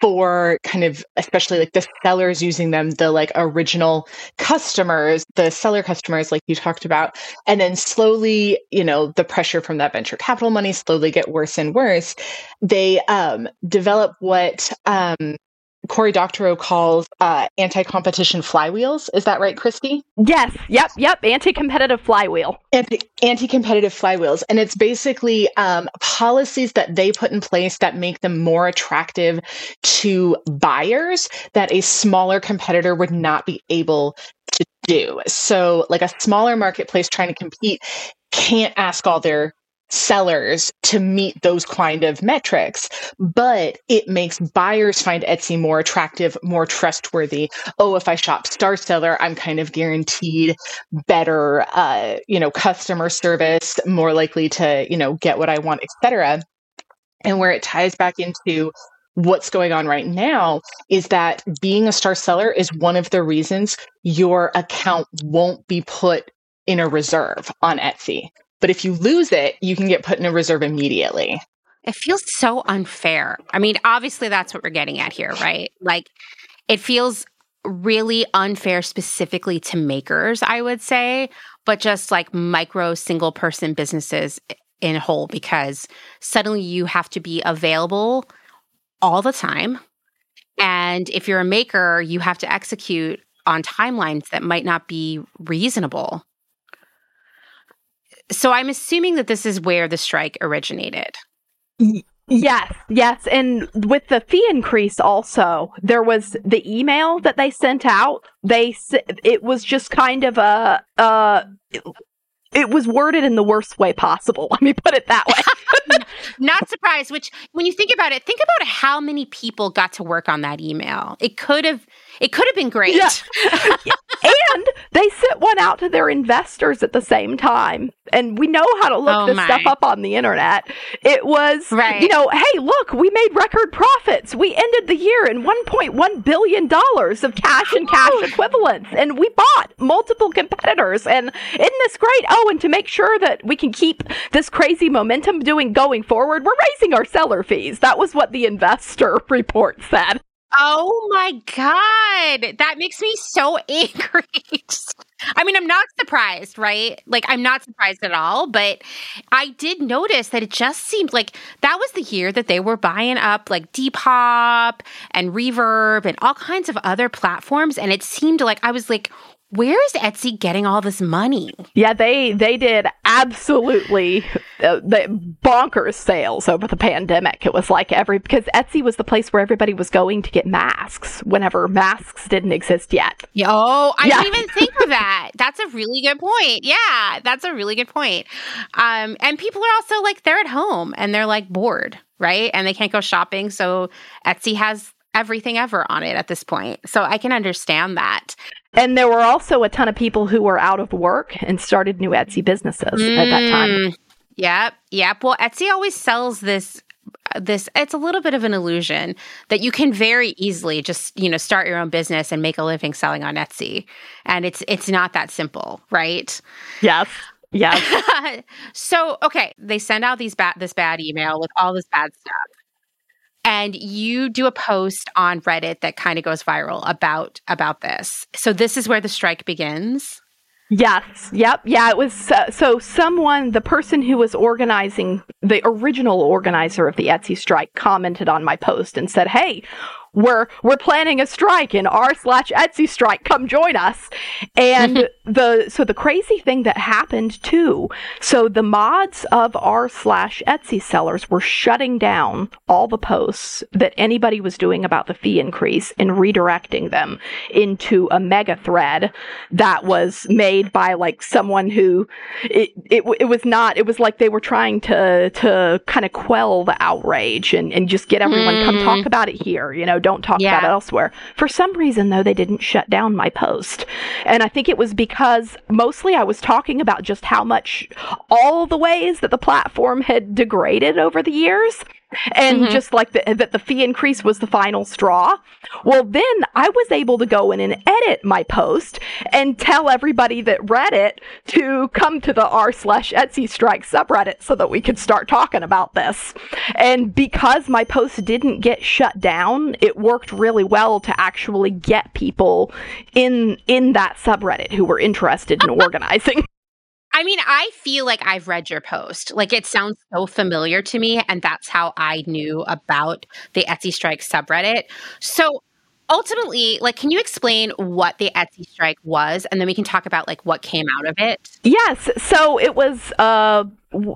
for kind of especially like the sellers using them the like original customers the seller customers like you talked about. And then slowly you know the pressure from that venture capital money slowly get worse and worse. They um, develop what um, Cory Doctorow calls uh, anti-competition flywheels. Is that right, Kristi? Yes. Yep. Yep. Anti-competitive flywheel. Anti- anti-competitive flywheels, and it's basically um, policies that they put in place that make them more attractive to buyers that a smaller competitor would not be able to do. So, like a smaller marketplace trying to compete can't ask all their sellers to meet those kind of metrics, but it makes buyers find Etsy more attractive, more trustworthy. Oh, if I shop Star Seller, I'm kind of guaranteed better, uh, you know, customer service, more likely to, you know, get what I want, etc. And where it ties back into what's going on right now is that being a star seller is one of the reasons your account won't be put in a reserve on Etsy. But if you lose it, you can get put in a reserve immediately. It feels so unfair. I mean, obviously, that's what we're getting at here, right? Like, it feels really unfair specifically to makers, I would say, but just like micro single person businesses in whole, because suddenly you have to be available all the time. And if you're a maker, you have to execute on timelines that might not be reasonable. So I'm assuming that this is where the strike originated. Yes, yes. And with the fee increase also, there was the email that they sent out. They it was just kind of a uh it was worded in the worst way possible. (laughs) Let me put it that way. (laughs) (laughs) Not surprised, which when you think about it, think about how many people got to work on that email. It could have it could have been great. Yeah. And they sent one out to their investors at the same time. And we know how to look oh this my. stuff up on the internet. It was, right. you know, hey, look, we made record profits. We ended the year in $1.1 billion of cash and cash equivalents. And we bought multiple competitors. And isn't this great? Oh, and to make sure that we can keep this crazy momentum doing going forward, we're raising our seller fees. That was what the investor (laughs) report said. Oh my God. That makes me so (laughs) angry. I mean, I'm not surprised, right? Like, I'm not surprised at all, but I did notice that it just seemed like that was the year that they were buying up like Depop and Reverb and all kinds of other platforms. And it seemed like I was like, where is Etsy getting all this money? Yeah, they they did absolutely uh, the bonkers sales over the pandemic. It was like every because Etsy was the place where everybody was going to get masks whenever masks didn't exist yet. Oh, I yeah. didn't even think of that. That's a really good point. Yeah, that's a really good point. Um, and people are also like they're at home and they're like bored, right? And they can't go shopping, so Etsy has everything ever on it at this point. So I can understand that. And there were also a ton of people who were out of work and started new Etsy businesses mm, at that time. Mm, yep, yep. Well, Etsy always sells this this it's a little bit of an illusion that you can very easily just you know start your own business and make a living selling on Etsy and it's it's not that simple right yes yes (laughs) so, okay, they send out these bad this bad email with all this bad stuff. And you do a post on Reddit that kind of goes viral about about this. So this is where the strike begins. Yes. Yep. Yeah. It was uh, so someone, the person who was organizing, the original organizer of the Etsy strike, commented on my post and said, "Hey, we're we're planning a strike in r slash Etsy strike. Come join us." And the so the crazy thing that happened too. So the mods of r slash Etsy sellers were shutting down all the posts that anybody was doing about the fee increase and redirecting them into a mega thread that was made by like someone who it it, it was not it was like they were trying to to kind of quell the outrage and and just get everyone mm. come talk hmm. about it here you know don't talk yeah. about it elsewhere. For some reason, though, they didn't shut down my post. And I think it was because mostly I was talking about just how much all the ways that the platform had degraded over the years and mm-hmm. just like the, that the fee increase was the final straw. Well, then I was able to go in and edit my post and tell everybody that read it to come to the r slash Etsy strike subreddit so that we could start talking about this. And because my post didn't get shut down, it worked really well to actually get people in in that subreddit who were interested in (laughs) organizing. I mean, I feel like I've read your post. Like it sounds so familiar to me. And that's how I knew about the Etsy Strike subreddit. So ultimately, like, can you explain what the Etsy Strike was? And then we can talk about like what came out of it. Yes. So it was, uh,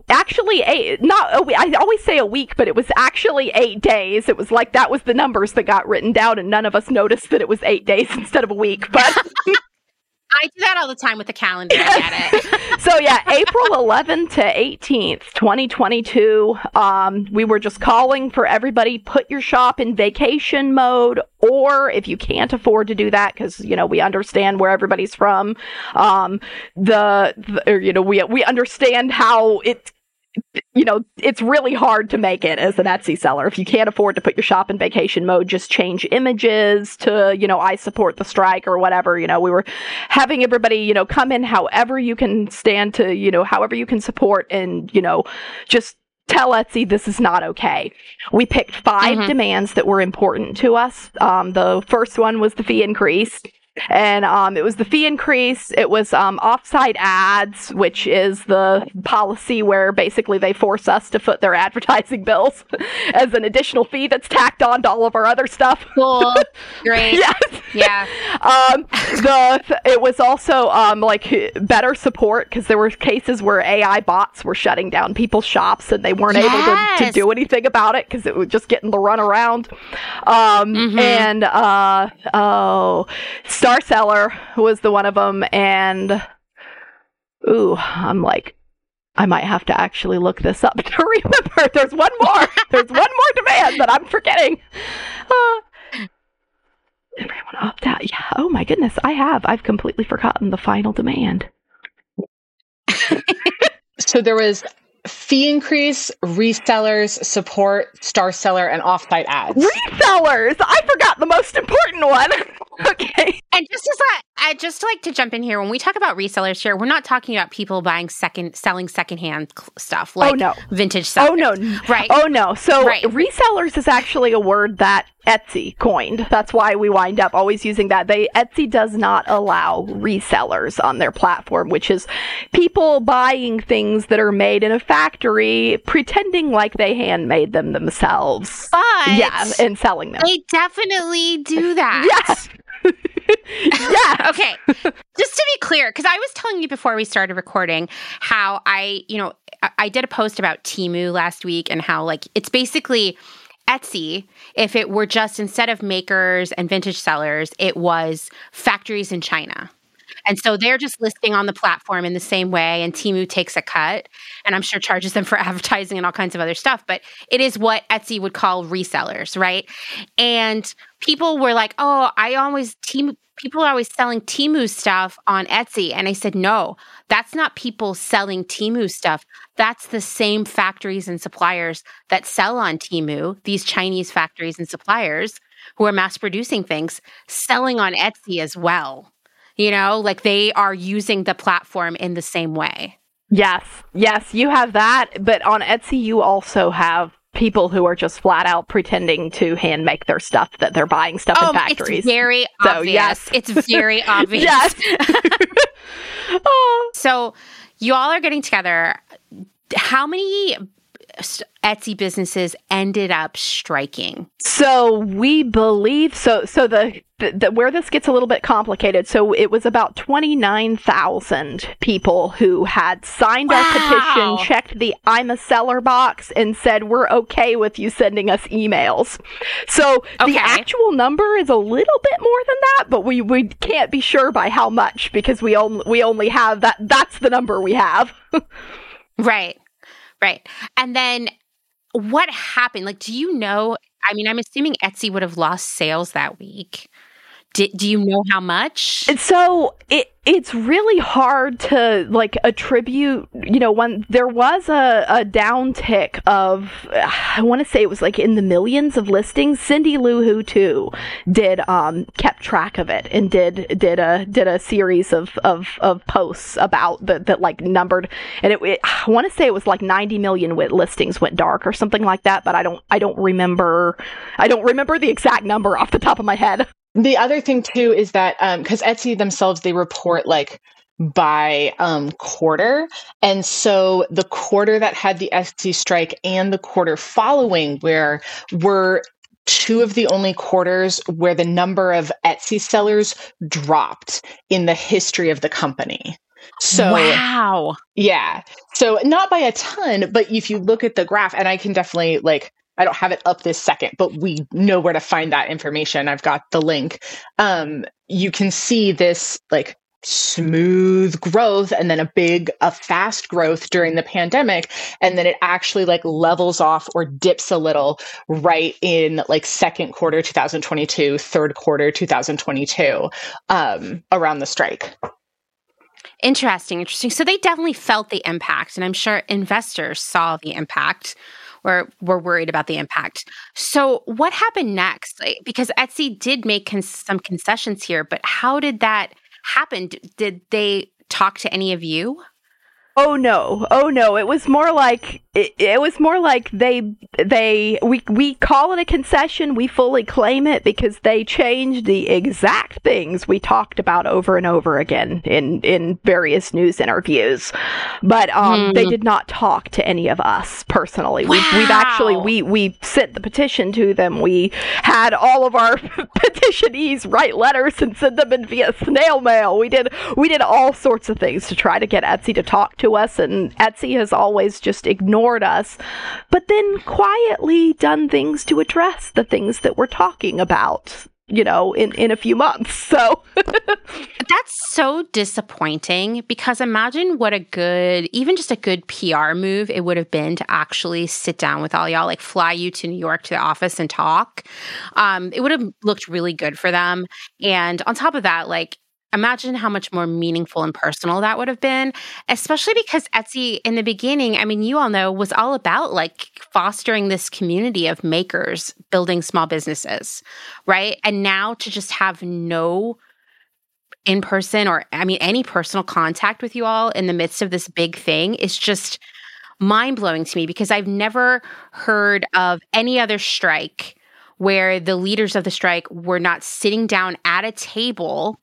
actually eight not a, I always say a week but it was actually eight days it was like that was the numbers that got written down and none of us noticed that it was eight days (laughs) instead of a week but (laughs) (laughs) I do that all the time with the calendar. It. (laughs) so yeah, April 11th to 18th, 2022. Um, we were just calling for everybody put your shop in vacation mode, or if you can't afford to do that, because you know we understand where everybody's from. Um, the, the or, you know we we understand how it you know, it's really hard to make it as an Etsy seller. If you can't afford to put your shop in vacation mode, just change images to, you know, I support the strike or whatever. You know, we were having everybody, you know, come in however you can stand to, you know, however you can support and, you know, just tell Etsy this is not okay. We picked 5 mm-hmm. demands that were important to us. Um, the first one was the fee increase and um, it was the fee increase. It was um, offsite ads, which is the policy where basically they force us to foot their (laughs) advertising bills (laughs) as an additional fee that's tacked on to all of our other stuff. Cool, (laughs) great, yes, yeah. Um, the it was also um, like better support because there were cases where AI bots were shutting down people's shops and they weren't yes. able to, to do anything about it because it was just getting the run around. Um, mm-hmm. And uh, oh. So Star Seller was the one of them, and ooh, I'm like, I might have to actually look this up (laughs) to remember. There's one more. There's one more demand that I'm forgetting. Uh, everyone opt out. Yeah. Oh my goodness, I have. I've completely forgotten the final demand. (laughs) so there was fee increase, resellers, support, star seller, and offsite ads. Resellers! I forgot the most important one. (laughs) (laughs) okay. And just as I, I just like to jump in here, when we talk about resellers here, we're not talking about people buying second, selling secondhand stuff oh, like oh, no. vintage oh, stuff. Oh no, (laughs) right? Oh no. So right. resellers is actually a word that Etsy coined. That's why we wind up always using that. They Etsy does not allow resellers on their platform, which is people buying things that are made in a factory, pretending like they handmade them themselves. But yeah, and selling them. They definitely do that. (laughs) Yes. (laughs) yeah. (laughs) okay. Just to be clear, because I was telling you before we started recording how I, you know, I, I did a post about Temu last week and how like it's basically Etsy, if it were just instead of makers and vintage sellers, it was factories in China. And so they're just listing on the platform in the same way, and Temu takes a cut, and I'm sure charges them (laughs) for advertising and all kinds of other stuff. But it is what Etsy would call resellers, right? And people were like, "Oh, I always Temu." People are always selling Temu stuff on Etsy. And I said, no, that's not people selling Temu stuff. That's the same factories and suppliers that sell on Temu, these Chinese factories and suppliers who are mass producing things, selling on Etsy as well. You know, like they are using the platform in the same way. Yes, yes, you have that, but on Etsy you also have people who are just flat out pretending to hand make their stuff that they're buying stuff oh, in um, factories. It's very so, obvious. Yes. It's very (laughs) obvious. yes. (laughs) oh. So you all are getting together. How many Etsy businesses ended up striking? So we believe so. So the, the, the, where this gets a little bit complicated. So it was about twenty nine thousand people who had signed wow. our petition, checked the "I'm a seller" box, and said we're okay with you sending us emails. So okay. the actual number is a little bit more than that, but we we can't be sure by how much because we only we only have that. That's the number we have. (laughs) right. Right. And then what happened? Like, do you know? I mean, I'm assuming Etsy would have lost sales that week. Do, do you know how much? So it it's really hard to like attribute. You know, when there was a, a downtick of, I want to say it was like in the millions of listings. Cindy Lou Who too did um kept track of it and did did a did a series of of, of posts about that that like numbered and it, it I want to say it was like 90 million listings went dark or something like that. But I don't I don't remember I don't remember the exact number off the top of my head. The other thing too is that because um, Etsy themselves they report like by um, quarter, and so the quarter that had the Etsy strike and the quarter following, where were two of the only quarters where the number of Etsy sellers dropped in the history of the company. So wow. Yeah. So not by a ton, but if you look at the graph, and I can definitely like I don't have it up this second, but we know where to find that information. I've got the link. Um, you can see this like smooth growth and then a big a fast growth during the pandemic and then it actually like levels off or dips a little right in like second quarter 2022 third quarter 2022 um, around the strike interesting interesting so they definitely felt the impact and i'm sure investors saw the impact or were worried about the impact. So, what happened next? Because Etsy did make some concessions here, but how did that happen? Did they talk to any of you? Oh no. Oh no. It was more like it, it, was more like they they we we call it a concession. We fully claim it because they changed the exact things we talked about over and over again in in various news interviews. But um, hmm. they did not talk to any of us personally. Wow. We've, we've actually we we sent the petition to them. We had all of our (laughs) petitionees write letters and send them in via snail mail. We did we did all sorts of things to try to get Etsy to talk to us, and Etsy has always just ignored us, but then quietly done things to address the things that we're talking about you know in in a few months (laughs) so. That's so disappointing because imagine what a good even just a good PR move it would have been to actually sit down with all y'all like fly you to New York to the office and talk. Um it would have looked really good for them. And on top of that like Imagine how much more meaningful and personal that would have been, especially because Etsy in the beginning, I mean, you all know, was all about like fostering this community of makers building small businesses, right? And now to just have no in person or, I mean, any personal contact with you all in the midst of this big thing is just mind blowing to me because I've never heard of any other strike where the leaders of the strike were not sitting down at a table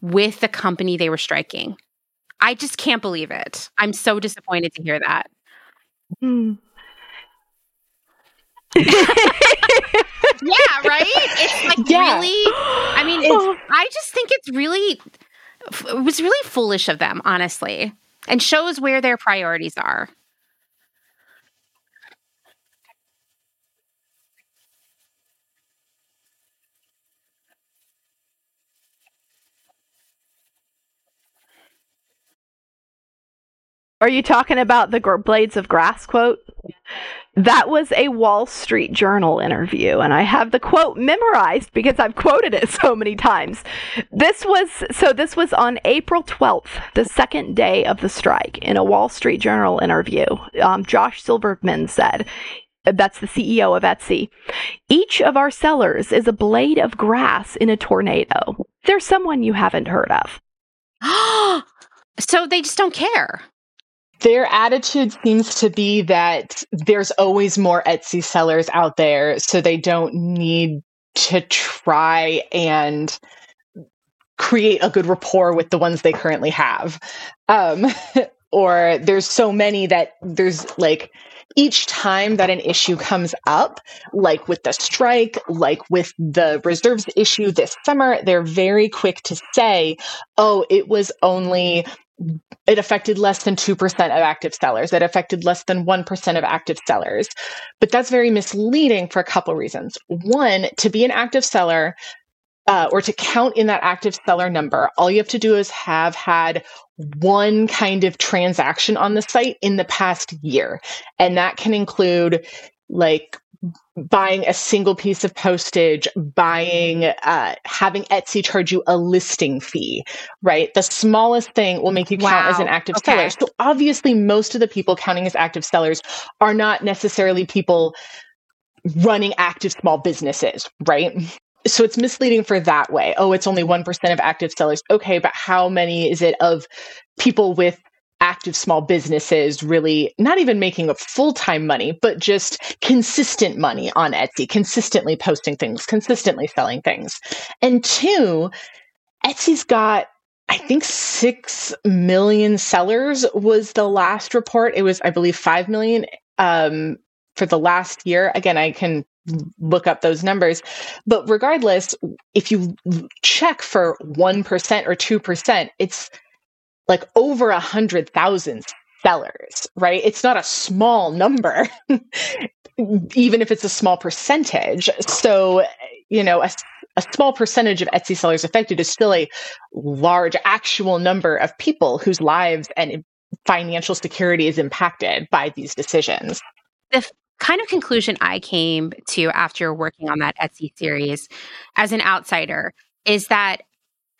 with the company they were striking. I just can't believe it. I'm so disappointed to hear that. Mm. (laughs) yeah, right? It's like yeah. really I mean, I just think it's really it was really foolish of them, honestly. And shows where their priorities are. Are you talking about the blades of grass quote? That was a Wall Street Journal interview, and I have the quote memorized because I've quoted it (laughs) so many times. This was so this was on April 12th, the second day of the strike, in a Wall Street Journal interview. Um, Josh Silverman said, that's the CEO of Etsy. Each of our sellers is a blade of grass in a tornado. There's someone you haven't heard of. (gasps) so they just don't care. Their attitude seems to be that there's always more Etsy sellers out there, so they don't need to try and create a good rapport with the ones they currently have. Um, (laughs) or there's so many that there's like each time that an issue comes up, like with the strike, like with the reserves issue this summer, they're very quick to say, oh, it was only it affected less than 2% of active sellers. It affected less than 1% of active sellers. But that's very misleading for a couple reasons. One, to be an active seller, uh, or to count in that active seller number, all you have to do is have had one kind of transaction on the site in the past year. And that can include like buying a single piece of postage, buying, uh, having Etsy charge you a listing fee, right? The smallest thing will make you count wow. as an active okay. seller. So obviously, most of the people counting as active sellers are not necessarily people running active small businesses, right? So it's misleading for that way. Oh, it's only 1% of active sellers. Okay, but how many is it of people with active small businesses really not even making a full-time money but just consistent money on Etsy consistently posting things consistently selling things. And two Etsy's got I think 6 million sellers was the last report. It was I believe 5 million um, for the last year. Again I can look up those numbers. But regardless, if you check for 1% or 2%, it's like over a hundred thousand sellers, right? It's not a small number, (laughs) even if it's a small percentage. So, you know, a, a small percentage of Etsy sellers affected is still a large actual number of people whose lives and financial security is impacted by these decisions. The kind of conclusion I came to after working on that Etsy series as an outsider is that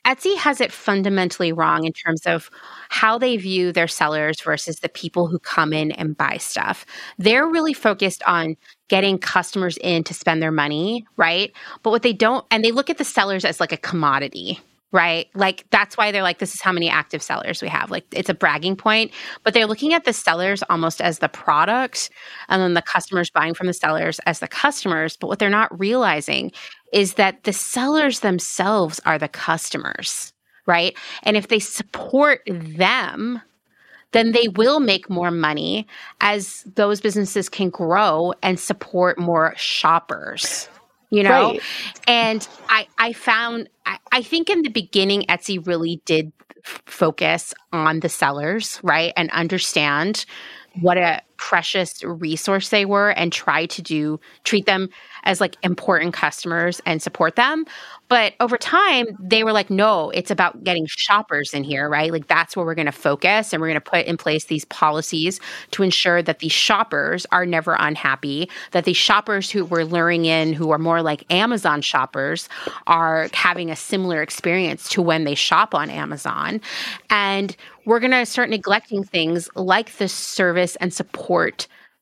Etsy has it fundamentally wrong in terms of how they view their sellers versus the people who come in and buy stuff. They're really focused on getting customers in to spend their money, right? But what they don't, and they look at the sellers as like a commodity, right? Like that's why they're like, this is how many active sellers we have. Like it's a bragging point, but they're looking at the sellers almost as the product and then the customers buying from the sellers as the customers. But what they're not realizing is that the sellers themselves are the customers, right? And if they support them, then they will make more money as those businesses can grow and support more shoppers you know right. and i i found I, I think in the beginning etsy really did f- focus on the sellers right and understand what a precious resource they were and try to do treat them as like important customers and support them but over time, they were like, no, it's about getting shoppers in here, right? Like that's where we're going to focus and we're going to put in place these policies to ensure that these shoppers are never unhappy, that these shoppers who we're luring in, who are more like Amazon shoppers, are having a similar experience to when they shop on Amazon. And we're going to start neglecting things like the service and support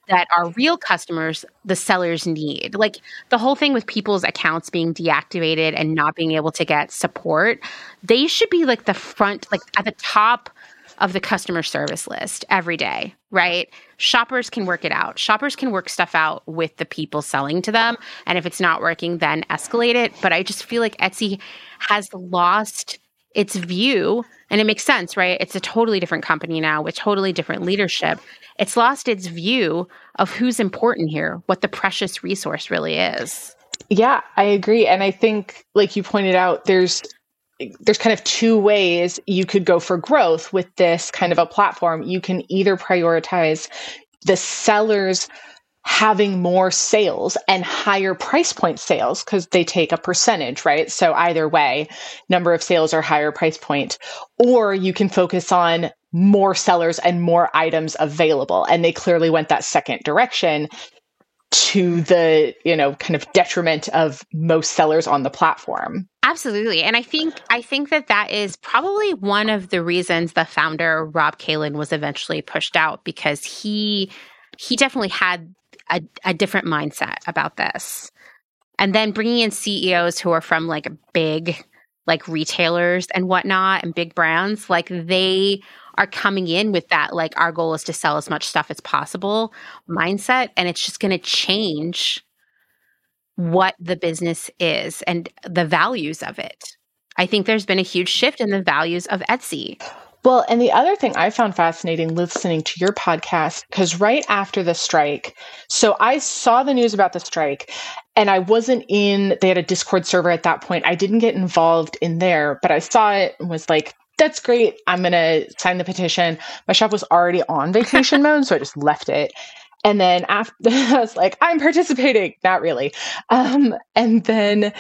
that our real customers, the sellers need. Like the whole thing with people's accounts being deactivated and not being able to get support, they should be like the front, like at the top of the customer service list every day, right? Shoppers can work it out. Shoppers can work stuff out with the people selling to them. And if it's not working, then escalate it. But I just feel like Etsy has lost its view, and it makes sense, right? It's a totally different company now with totally different leadership it's lost its view of who's important here, what the precious resource really is. Yeah, I agree. And I think, like you pointed out, there's there's kind of two ways you could go for growth with this kind of a platform. You can either prioritize the sellers having more sales and higher price point sales because they take a percentage, right? So either way, number of sales or higher price point, or you can focus on more sellers and more items available. And they clearly went that second direction to the, you know, kind of detriment of most sellers on the platform. Absolutely. And I think I think that that is probably one of the reasons the founder Rob Kalin was eventually pushed out because he he definitely had a, a different mindset about this. And then bringing in CEOs who are from like big like retailers and whatnot and big brands, like they are coming in with that like our goal is to sell as much stuff as possible mindset and it's just going to change what the business is and the values of it. I think there's been a huge shift in the values of Etsy. Well, and the other thing I found fascinating listening to your podcast, because right after the strike, so I saw the news about the strike and I wasn't in, they had a Discord server at that point. I didn't get involved in there, but I saw it and was like, that's great. I'm going to sign the petition. My shop was already on vacation (laughs) mode, so I just left it. And then after (laughs) I was like, I'm participating. Not really. Um, and then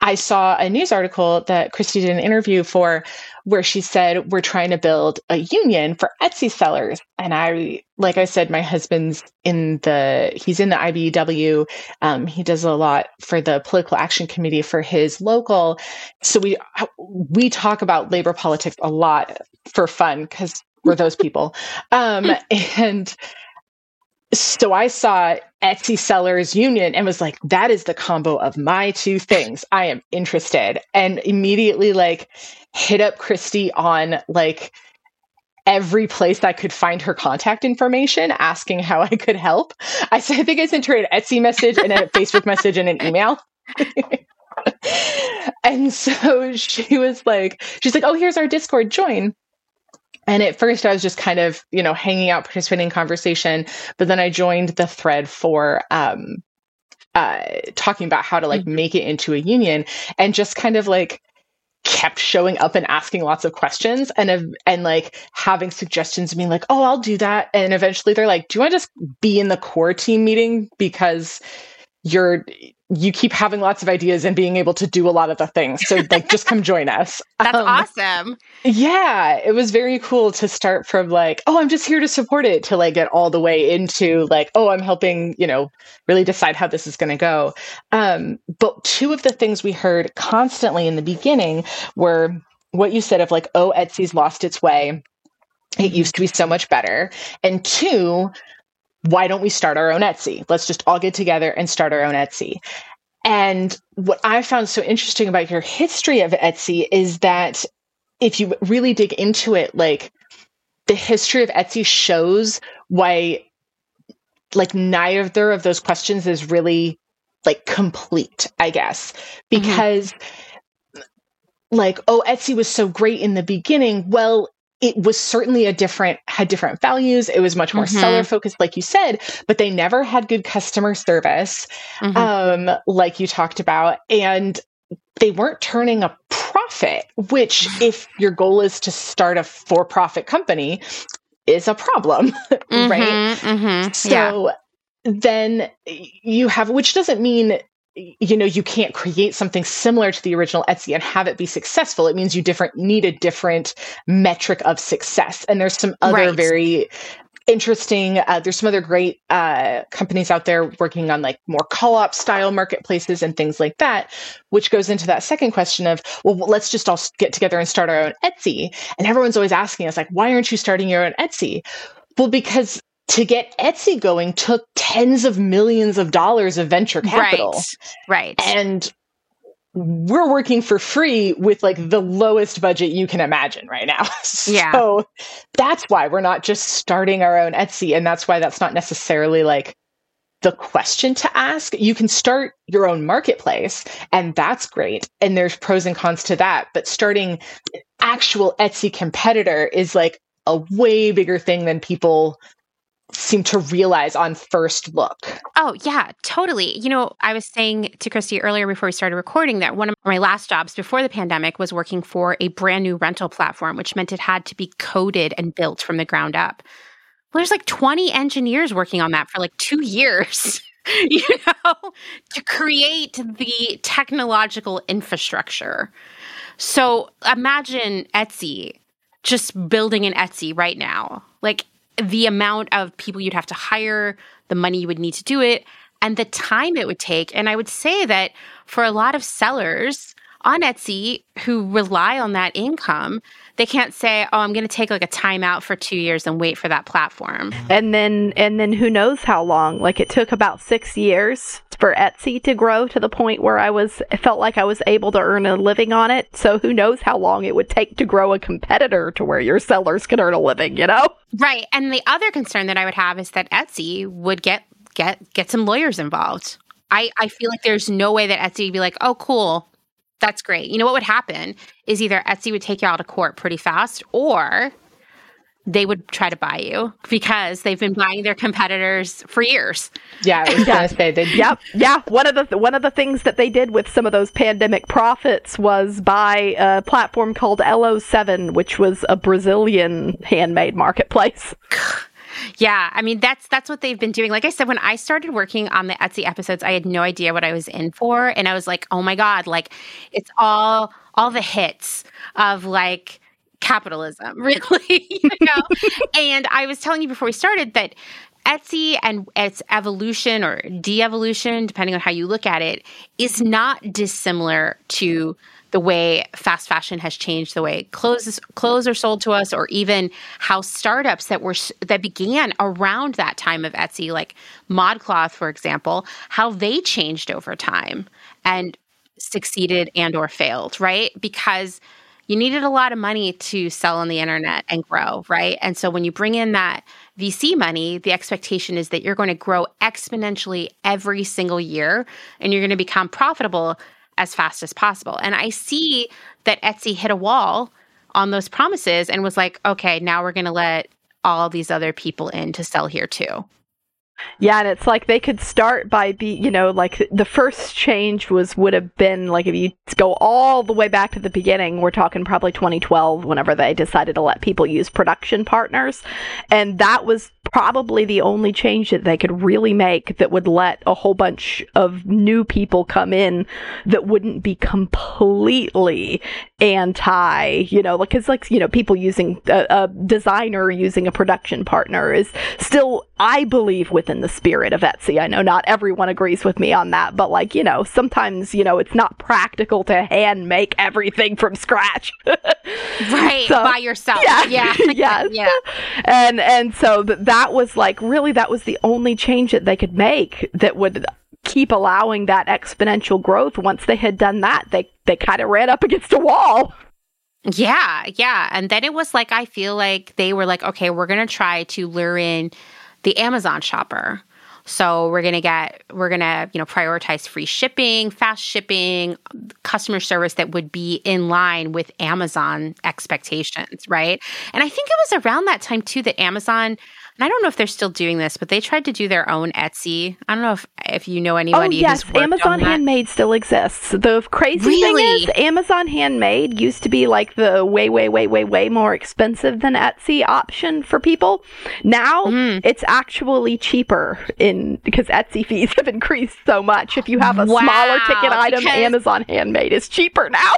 I saw a news article that Kristi did an interview for where she said, We're trying to build a union for Etsy sellers. And I, like I said, my husband's in the, he's in the IBEW. Um, he does a lot for the political action committee for his local. So we, we talk about labor politics a lot for fun because we're those people. Um, (laughs) and so I saw Etsy Sellers Union and was like, that is the combo of my two things. I am interested. And immediately like hit up Kristi on like every place I could find her contact information, asking how I could help. I said, I think I sent her an Etsy message and a (laughs) Facebook message and an email. (laughs) and so she was like, she's like, oh, here's our Discord, join. And at first, I was just kind of, you know, hanging out, participating in conversation. But then I joined the thread for um, uh, talking about how to like mm-hmm. make it into a union and just kind of like kept showing up and asking lots of questions and and like having suggestions being like oh i'll do that and eventually they're like do you want to just be in the core team meeting because you're you keep having lots of ideas and being able to do a lot of the things. So like just come join us. (laughs) That's um, awesome. Yeah, it was very cool to start from like, oh, I'm just here to support it to like get all the way into like, oh, I'm helping, you know, really decide how this is going to go. Um, but two of the things we heard constantly in the beginning were what you said of like, oh, Etsy's lost its way. It used to be so much better. And two, why don't we start our own Etsy? Let's just all get together and start our own Etsy. And what I found so interesting about your history of Etsy is that if you really dig into it, like the history of Etsy shows why like neither of those questions is really like complete, I guess, mm-hmm. because mm-hmm. like, oh, Etsy was so great in the beginning. Well, it was certainly a different had different values it was much more mm-hmm. seller focused like you said but they never had good customer service mm-hmm. um like you talked about and they weren't turning a profit which (sighs) if your goal is to start a for profit company is a problem mm-hmm, (laughs) right mm-hmm. so yeah. then you have which doesn't mean you know you can't create something similar to the original etsy and have it be successful. It means you different need a different metric of success. And there's some other right. very interesting uh, there's some other great uh, companies out there working on like more co-op style marketplaces and things like that which goes into that second question of well let's just all get together and start our own etsy. And everyone's always asking us like why aren't you starting your own etsy? Well because to get Etsy going took tens of millions of dollars of venture capital. Right. Right. And we're working for free with like the lowest budget you can imagine right now. (laughs) Yeah. So that's why we're not just starting our own Etsy. And that's why that's not necessarily like the question to ask. You can start your own marketplace, and that's great. And there's pros and cons to that. But starting actual Etsy competitor is like a way bigger thing than people seem to realize on first look. Oh, yeah, totally. You know, I was saying to Kristi earlier before we started recording that one of my last jobs before the pandemic was working for a brand new rental platform, which meant it had to be coded and built from the ground up. Well, there's like 20 engineers working on that for like two years. (laughs) you know, to create the technological infrastructure. So imagine Etsy just building an Etsy right now. Like the amount of people you'd have to hire, the money you would need to do it, and the time it would take. And I would say that for a lot of sellers, on Etsy who rely on that income, they can't say, "Oh, I'm going to take like a timeout for 2 years and wait for that platform." And then and then who knows how long? Like it took about 6 years for Etsy to grow to the point where I was felt like I was able to earn a living on it. So who knows how long it would take to grow a competitor to where your sellers can earn a living, you know? Right. And the other concern that I would have is that Etsy would get get get some lawyers involved. I, I feel like there's no way that Etsy would be like, oh, cool, that's great. You know what would happen is either Etsy would take you out of court pretty fast or they would try to buy you because they've been buying their competitors for years. Yeah, I was (laughs) gonna say they. Yep, yeah. One of the one of the things that they did with some of those pandemic profits was buy a platform called Elo7, which was a Brazilian handmade marketplace. (laughs) Yeah, I mean that's that's what they've been doing. Like I said, when I started working on the Etsy episodes, I had no idea what I was in for, and I was like, "Oh my god!" Like it's all all the hits of like capitalism, (laughs) really, you know. and I was telling you before we started that Etsy and its evolution or de-evolution, depending on how you look at it, is not dissimilar to the way fast fashion has changed the way clothes clothes are sold to us or even how startups that were that began around that time of Etsy like ModCloth for example how they changed over time and succeeded and or failed right because you needed a lot of money to sell on the internet and grow, right? And so when you bring in that VC money, the expectation is that you're going to grow exponentially every single year and you're going to become profitable as fast as possible. And I see that Etsy hit a wall on those promises and was like, okay, now we're going to let all these other people in to sell here too. Yeah, and it's like they could start by be, you know, like the first change was would have been like if you go all the way back to the beginning, we're talking probably 2012 whenever they decided to let people use production partners, and that was probably the only change that they could really make that would let a whole bunch of new people come in that wouldn't be completely anti, you know, because like, you know, people using a, a designer using a production partner is still, I believe, within the spirit of Etsy. I know not everyone agrees with me on that, but like, you know, sometimes, you know, it's not practical to hand make everything from scratch. (laughs) right. So, by yourself. Yeah. Yeah. (laughs) yes. (laughs) yeah. And, and so that was like, really, that was the only change that they could make that would keep allowing that exponential growth. Once they had done that, they they kind of ran up against a wall. Yeah, yeah. And then it was like I feel like they were like, okay, we're gonna try to lure in the Amazon shopper. So we're gonna get we're gonna, you know, prioritize free shipping, fast shipping, customer service that would be in line with Amazon expectations, right? And I think it was around that time too that Amazon I don't know if they're still doing this, but they tried to do their own Etsy. I don't know if if you know anybody. Oh yes, Amazon Handmade still exists. The crazy really? thing is, Amazon Handmade used to be like the way, way, way, way, way more expensive than Etsy option for people. Now mm. it's actually cheaper in because Etsy fees (laughs) have increased so much. If you have a wow, smaller ticket item, Amazon Handmade is cheaper now.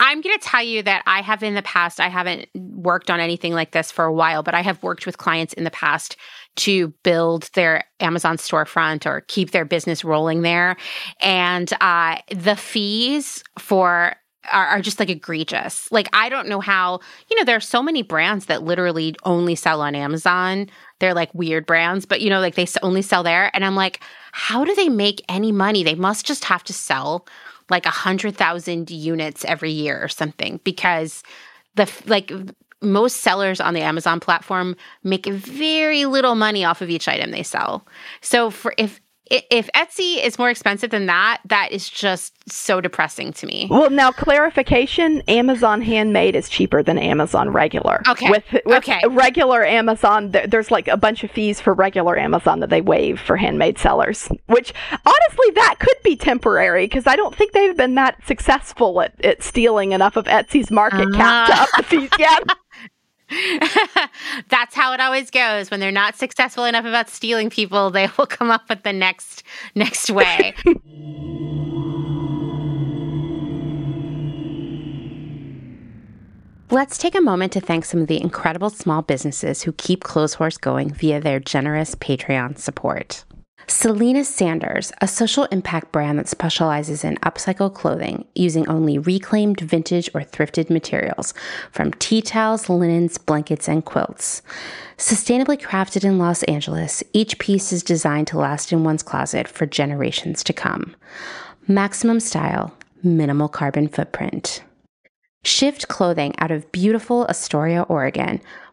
I'm going to tell you that I have in the past, I haven't worked on anything like this for a while, but I have worked with clients in the past to build their Amazon storefront or keep their business rolling there. And uh, the fees for are, are, just like egregious. Like, I don't know how, you know, there are so many brands that literally only sell on Amazon. They're like weird brands, but you know, like they only sell there. And I'm like, how do they make any money? They must just have to sell like a hundred thousand units every year or something because the like most sellers on the Amazon platform make very little money off of each item they sell. So for if if Etsy is more expensive than that, that is just so depressing to me. Well, now clarification: Amazon handmade is cheaper than Amazon regular. Okay. With, with okay. regular Amazon, there's like a bunch of fees for regular Amazon that they waive for handmade sellers. Which honestly, that could be temporary because I don't think they've been that successful at, at stealing enough of Etsy's market uh-huh. cap to up the fees yet. (laughs) (laughs) That's how it always goes. When they're not successful enough about stealing people, they (laughs) will come up with the next next way. (laughs) Let's take a moment to thank some of the incredible small businesses who keep Clotheshorse going via their generous Patreon support. Selena Sanders, a social impact brand that specializes in upcycle clothing using only reclaimed vintage or thrifted materials from tea towels, linens, blankets, and quilts. Sustainably crafted in Los Angeles, each piece is designed to last in one's closet for generations to come. Maximum style, minimal carbon footprint. Shift clothing out of beautiful Astoria, Oregon,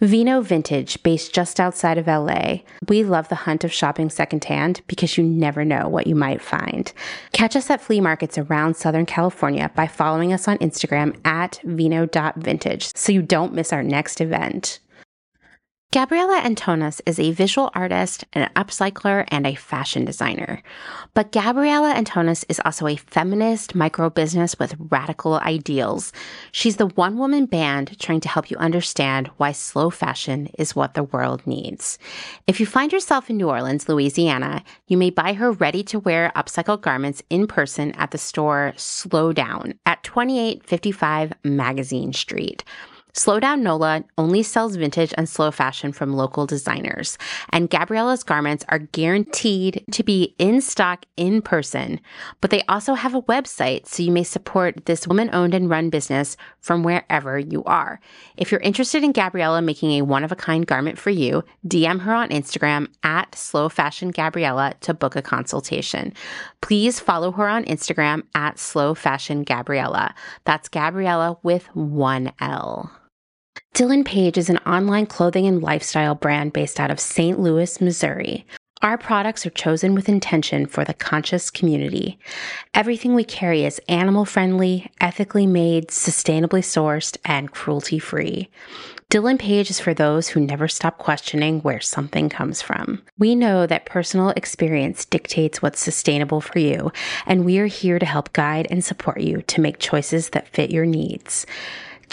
Vino Vintage, based just outside of LA. We love the hunt of shopping secondhand because you never know what you might find. Catch us at flea markets around Southern California by following us on Instagram at vino.vintage so you don't miss our next event. Gabriella Antonis is a visual artist, an upcycler, and a fashion designer. But Gabriella Antonis is also a feminist micro business with radical ideals. She's the one woman band trying to help you understand why slow fashion is what the world needs. If you find yourself in New Orleans, Louisiana, you may buy her ready to wear upcycled garments in person at the store Slow Down at 2855 Magazine Street. Slow Down Nola only sells vintage and slow fashion from local designers, and Gabriella's garments are guaranteed to be in stock in person. But they also have a website, so you may support this woman owned and run business from wherever you are. If you're interested in Gabriella making a one of a kind garment for you, DM her on Instagram at Slow Fashion Gabriella to book a consultation. Please follow her on Instagram at Slow Fashion Gabriella. That's Gabriella with one L. Dylan Page is an online clothing and lifestyle brand based out of St. Louis, Missouri. Our products are chosen with intention for the conscious community. Everything we carry is animal friendly, ethically made, sustainably sourced, and cruelty free. Dylan Page is for those who never stop questioning where something comes from. We know that personal experience dictates what's sustainable for you, and we are here to help guide and support you to make choices that fit your needs.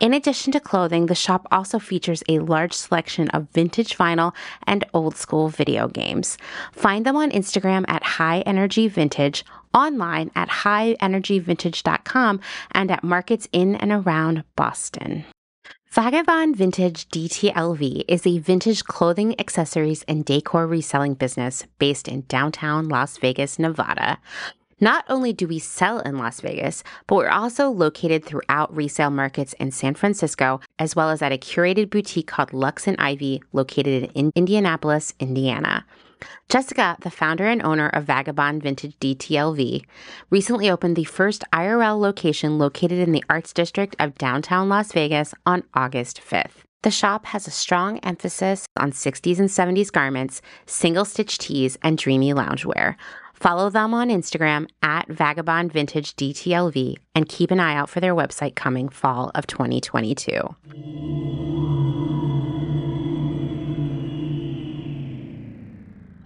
In addition to clothing, the shop also features a large selection of vintage vinyl and old school video games. Find them on Instagram at High Energy Vintage, online at highenergyvintage.com, and at markets in and around Boston. Vagabond Vintage DTLV is a vintage clothing, accessories, and decor reselling business based in downtown Las Vegas, Nevada. Not only do we sell in Las Vegas, but we're also located throughout resale markets in San Francisco, as well as at a curated boutique called Lux and Ivy, located in Indianapolis, Indiana. Jessica, the founder and owner of Vagabond Vintage DTLV, recently opened the first IRL location located in the Arts District of downtown Las Vegas on August 5th. The shop has a strong emphasis on 60s and 70s garments, single stitch tees, and dreamy loungewear. Follow them on Instagram at Vagabond Vintage DTLV and keep an eye out for their website coming fall of 2022.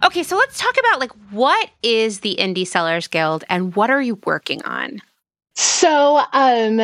Okay, so let's talk about like what is the Indie Sellers Guild and what are you working on? So, um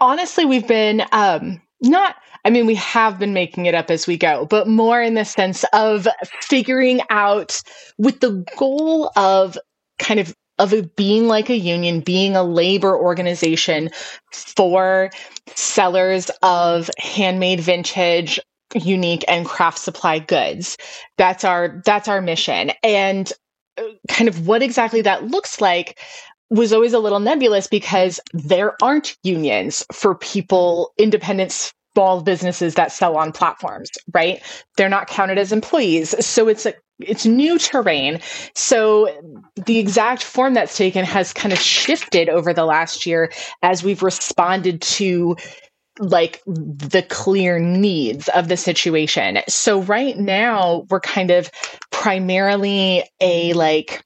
honestly, we've been um not I mean, we have been making it up as we go, but more in the sense of figuring out with the goal of kind of of it being like a union, being a labor organization for sellers of handmade vintage unique and craft supply goods. That's our that's our mission. And uh, kind of what exactly that looks like was always a little nebulous because there aren't unions for people independent small businesses that sell on platforms, right? They're not counted as employees. So it's a it's new terrain. So the exact form that's taken has kind of shifted over the last year as we've responded to like the clear needs of the situation. So right now we're kind of primarily a like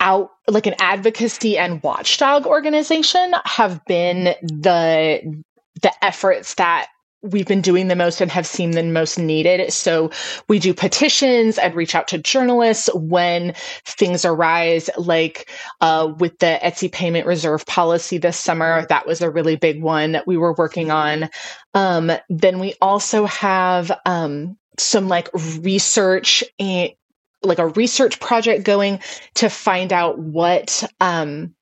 out like an advocacy and watchdog organization have been the the efforts that we've been doing the most and have seen the most needed. So we do petitions and reach out to journalists when things arise, like uh, with the Etsy payment reserve policy this summer. That was a really big one that we were working on. Um, then we also have um, some like research and like a research project going to find out what um,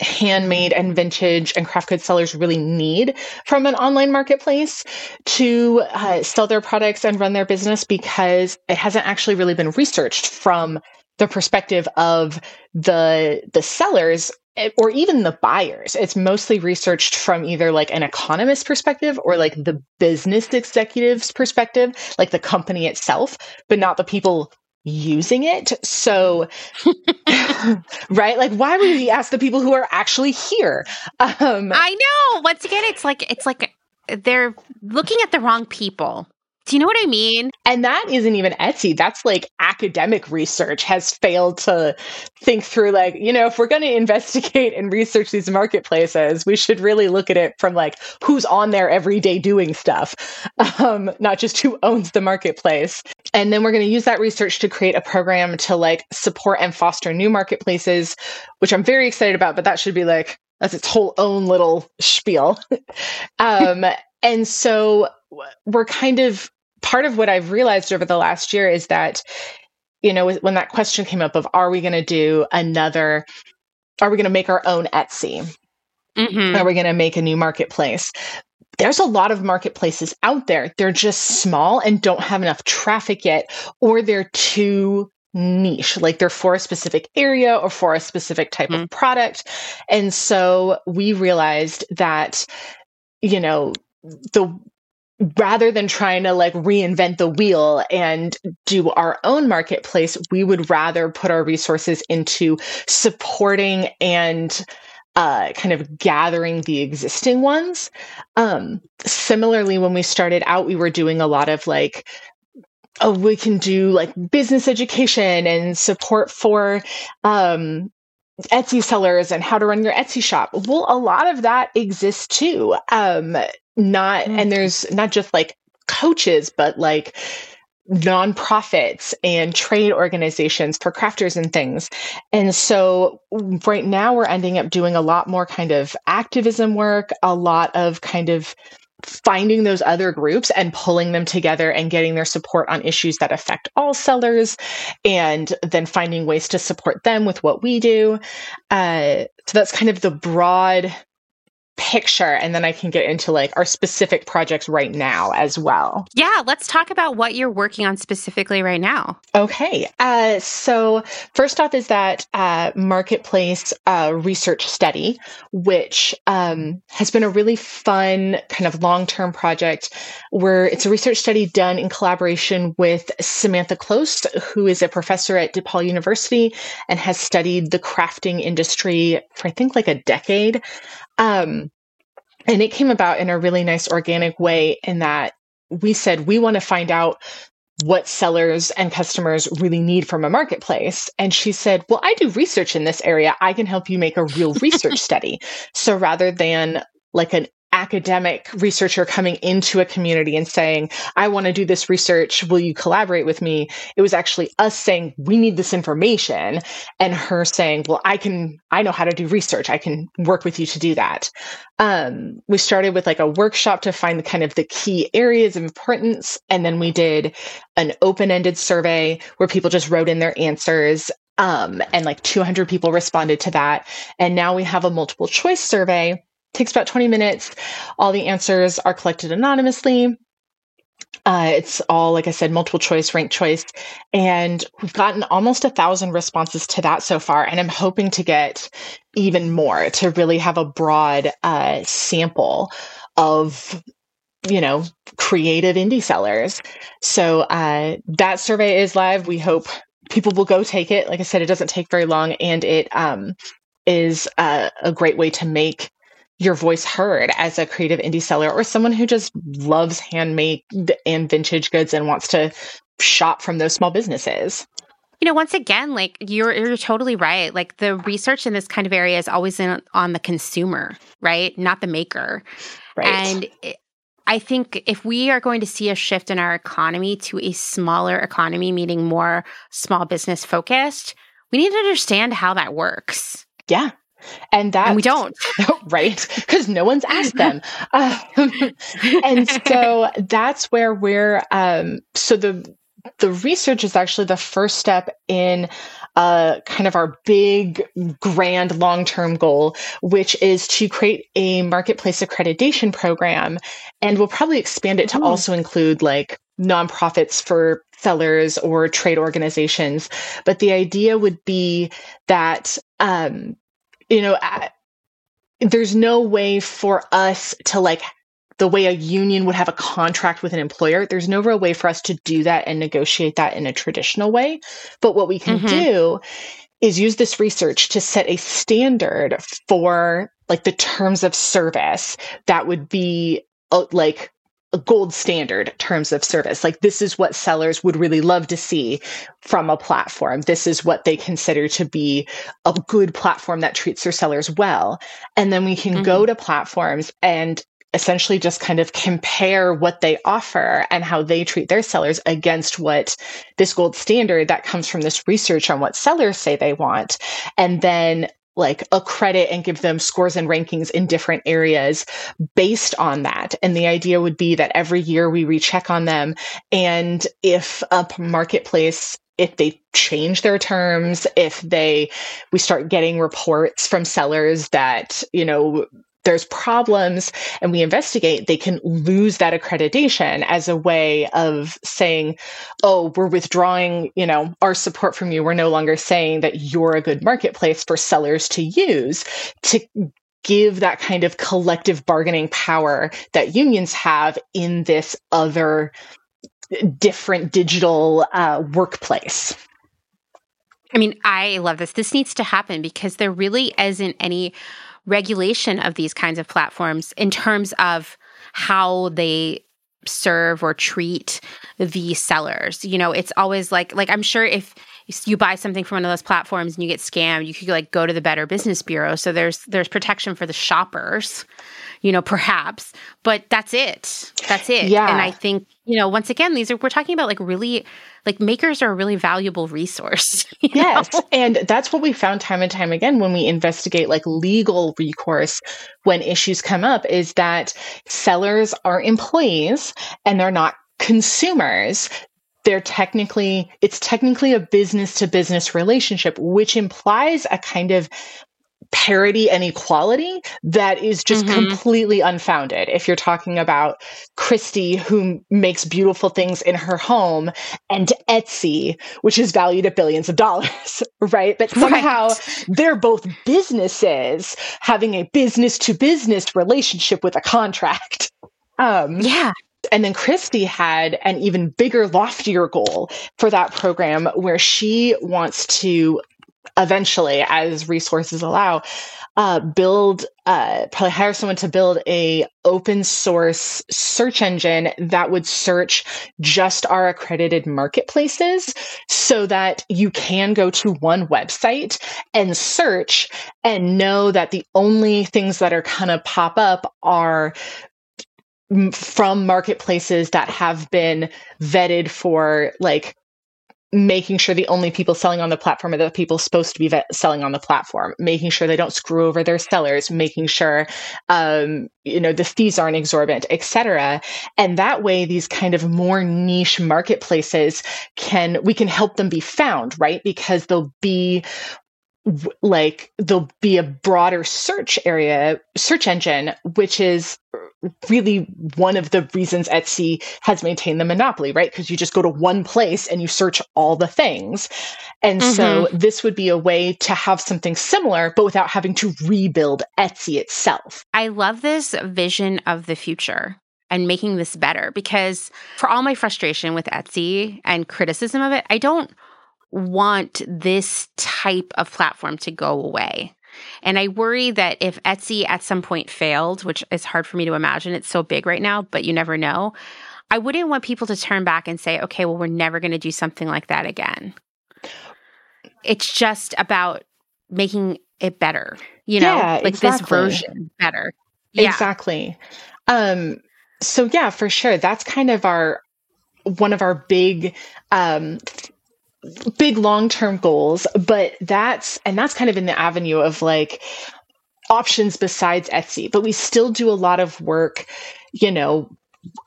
handmade and vintage and craft goods sellers really need from an online marketplace to uh, sell their products and run their business because it hasn't actually really been researched from the perspective of the the sellers eh, or even the buyers. It's mostly researched from either like an economist perspective or like the business executive's perspective like the company itself but not the people using it. So, (laughs) right? Like, why would we ask the people who are actually here? Um, I know. Once again, it's like, it's like they're looking at the wrong people. Do you know what I mean? And that isn't even Etsy. That's like academic research has failed to think through, like, you know, if we're going to investigate and research these marketplaces, we should really look at it from like who's on there every day doing stuff, (laughs) um, not just who owns the marketplace. And then we're going to use that research to create a program to like support and foster new marketplaces, which I'm very excited about, but that should be like, that's its whole own little spiel. (laughs) um, and so we're kind of part of what I've realized over the last year is that, you know, when that question came up of are we going to do another, are we going to make our own Etsy? Mm-hmm. Are we going to make a new marketplace? There's a lot of marketplaces out there. They're just small and don't have enough traffic yet, or they're too niche, like they're for a specific area or for a specific type mm-hmm. of product. And so we realized that, you know, the rather than trying to like reinvent the wheel and do our own marketplace, we would rather put our resources into supporting and uh, kind of gathering the existing ones. Um, similarly, when we started out, we were doing a lot of like, oh, we can do like business education and support for um, Etsy sellers and how to run your Etsy shop. Well, a lot of that exists too. Um, not mm-hmm. and there's not just like coaches but like nonprofits and trade organizations for crafters and things. And so right now we're ending up doing a lot more kind of activism work, a lot of kind of finding those other groups and pulling them together and getting their support on issues that affect all sellers and then finding ways to support them with what we do. Uh, so that's kind of the broad picture and then I can get into like our specific projects right now as well. Yeah, let's talk about what you're working on specifically right now. Okay. Uh, so, first off, is that uh, marketplace uh, research study, which um, has been a really fun kind of long term project where it's a research study done in collaboration with Samantha Close, who is a professor at DePaul University and has studied the crafting industry for, I think, like a decade. Um, and it came about in a really nice organic way in that we said we want to find out what sellers and customers really need from a marketplace. And she said, Well, I do research in this area. I can help you make a real research (laughs) study. So rather than like an academic researcher coming into a community and saying, I want to do this research. Will you collaborate with me? It was actually us saying, we need this information. And her saying, well, I can, I know how to do research. I can work with you to do that. Um, we started with like a workshop to find the kind of the key areas of importance. And then we did an open ended survey where people just wrote in their answers. Um, and like 200 people responded to that. And now we have a multiple choice survey takes about 20 minutes. All the answers are collected anonymously. Uh, it's all, like I said, multiple choice, ranked choice. And we've gotten almost a thousand responses to that so far. And I'm hoping to get even more to really have a broad uh, sample of you know creative indie sellers so uh, that survey is live we hope people will go take it like i said it doesn't take very long and it um, is uh, a great way to make your voice heard as a creative indie seller or someone who just loves handmade and vintage goods and wants to shop from those small businesses. You know, once again, like you're you're totally right. Like the research in this kind of area is always in, on the consumer, right? Not the maker. Right. And it, I think if we are going to see a shift in our economy to a smaller economy, meaning more small business focused, we need to understand how that works. Yeah. And that and we don't, (laughs) right? Because no one's asked them. (laughs) Um, and so that's where we're. Um, so the the research is actually the first step in uh, kind of our big, grand, long term goal, which is to create a marketplace accreditation program. And we'll probably expand it to Ooh. also include like nonprofits for sellers or trade organizations. But the idea would be that um, you know, I, there's no way for us to like the way a union would have a contract with an employer. There's no real way for us to do that and negotiate that in a traditional way. But what we can mm-hmm. do is use this research to set a standard for like the terms of service that would be uh, like a gold standard terms of service. Like this is what sellers would really love to see from a platform. This is what they consider to be a good platform that treats their sellers well. And then we can mm-hmm. go to platforms and essentially just kind of compare what they offer and how they treat their sellers against what this gold standard that comes from this research on what sellers say they want. And then like accredit and give them scores and rankings in different areas based on that. And the idea would be that every year we recheck on them. And if a marketplace if they change their terms, if they, we start getting reports from sellers that, you know, there's problems and we investigate, they can lose that accreditation as a way of saying, oh, we're withdrawing, you know, our support from you. We're no longer saying that you're a good marketplace for sellers to use to give that kind of collective bargaining power that unions have in this other different digital uh, workplace. I mean, I love this. This needs to happen because there really isn't any regulation of these kinds of platforms in terms of how they serve or treat the sellers. You know, it's always like like I'm sure if you buy something from one of those platforms and you get scammed, you could like go to the Better Business Bureau. So there's there's protection for the shoppers, you know, perhaps, but that's it. That's it. Yeah. And I think you know, once again, these are we're talking about like really like makers are a really valuable resource. (laughs) Yes. Know? And that's what we found time and time again when we investigate like legal recourse when issues come up is that sellers are employees and they're not consumers they're technically it's technically a business to business relationship which implies a kind of parity and equality that is just mm-hmm. completely unfounded. If you're talking about Kristi, who makes beautiful things in her home, and Etsy, which is valued at billions of dollars, (laughs) right? But somehow right. they're both businesses having a business to business relationship with a contract. (laughs) Um, yeah. And then Kristi had an even bigger, loftier goal for that program where she wants to eventually, as resources allow, uh, build uh, probably hire someone to build a open source search engine that would search just our accredited marketplaces so that you can go to one website and search and know that the only things that are kind of pop up are from marketplaces that have been vetted for like making sure the only people selling on the platform are the people supposed to be vet- selling on the platform making sure they don't screw over their sellers making sure um, you know the fees aren't exorbitant etc and that way these kind of more niche marketplaces can we can help them be found right? Because they'll be like there'll be a broader search area search engine which is really one of the reasons Etsy has maintained the monopoly, right? Because you just go to one place and you search all the things. And mm-hmm. so this would be a way to have something similar, but without having to rebuild Etsy itself. I love this vision of the future and making this better because for all my frustration with Etsy and criticism of it, I don't want this type of platform to go away. And I worry that if Etsy at some point failed, which is hard for me to imagine, it's so big right now, but you never know. I wouldn't want people to turn back and say, okay, well, we're never going to do something like that again. It's just about making it better, you know, yeah, like exactly. this version better. Yeah. Exactly. Um, so yeah, for sure. That's kind of our one of our big um big long-term goals, but that's and that's kind of in the avenue of like options besides Etsy, but we still do a lot of work, you know,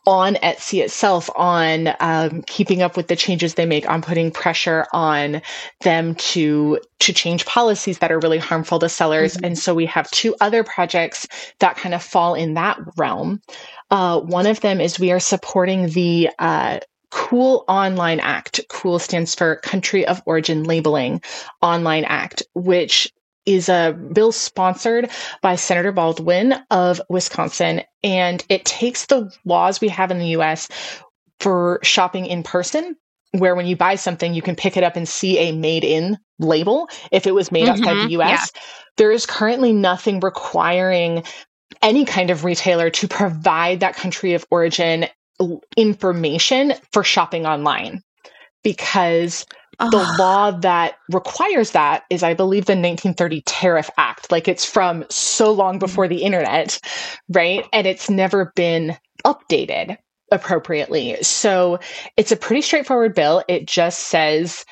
on Etsy itself on um, keeping up with the changes they make, on putting pressure on them to to change policies that are really harmful to sellers. Mm-hmm. And so we have two other projects that kind of fall in that realm. Uh, one of them is we are supporting the uh, Cool Online Act. Cool stands for Country of Origin Labeling Online Act, which is a bill sponsored by Senator Baldwin of Wisconsin. And it takes the laws we have in the US for shopping in person, where when you buy something, you can pick it up and see a made in label if it was made mm-hmm, outside the US. Yeah. There is currently nothing requiring any kind of retailer to provide that country of origin information for shopping online because the ah. law that requires that is, I believe, the 1930 Tariff Act. Like it's from so long mm-hmm. before the internet, right? And it's never been updated appropriately. So it's a pretty straightforward bill. It just says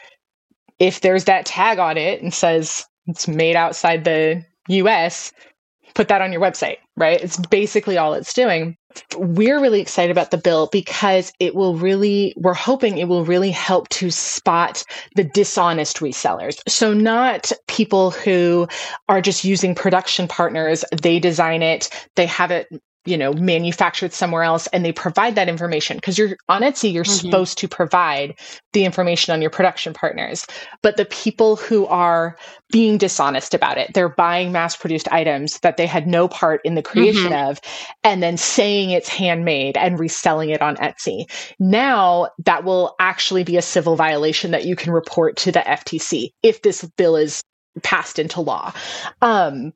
if there's that tag on it and says it's made outside the US, put that on your website, right? It's basically all it's doing. We're really excited about the bill because it will really, we're hoping it will really help to spot the dishonest resellers. So, not people who are just using production partners, they design it, they have it you know manufactured somewhere else and they provide that information because you're on Etsy you're mm-hmm. supposed to provide the information on your production partners but the people who are being dishonest about it they're buying mass produced items that they had no part in the creation mm-hmm. of and then saying it's handmade and reselling it on Etsy now that will actually be a civil violation that you can report to the FTC if this bill is passed into law um,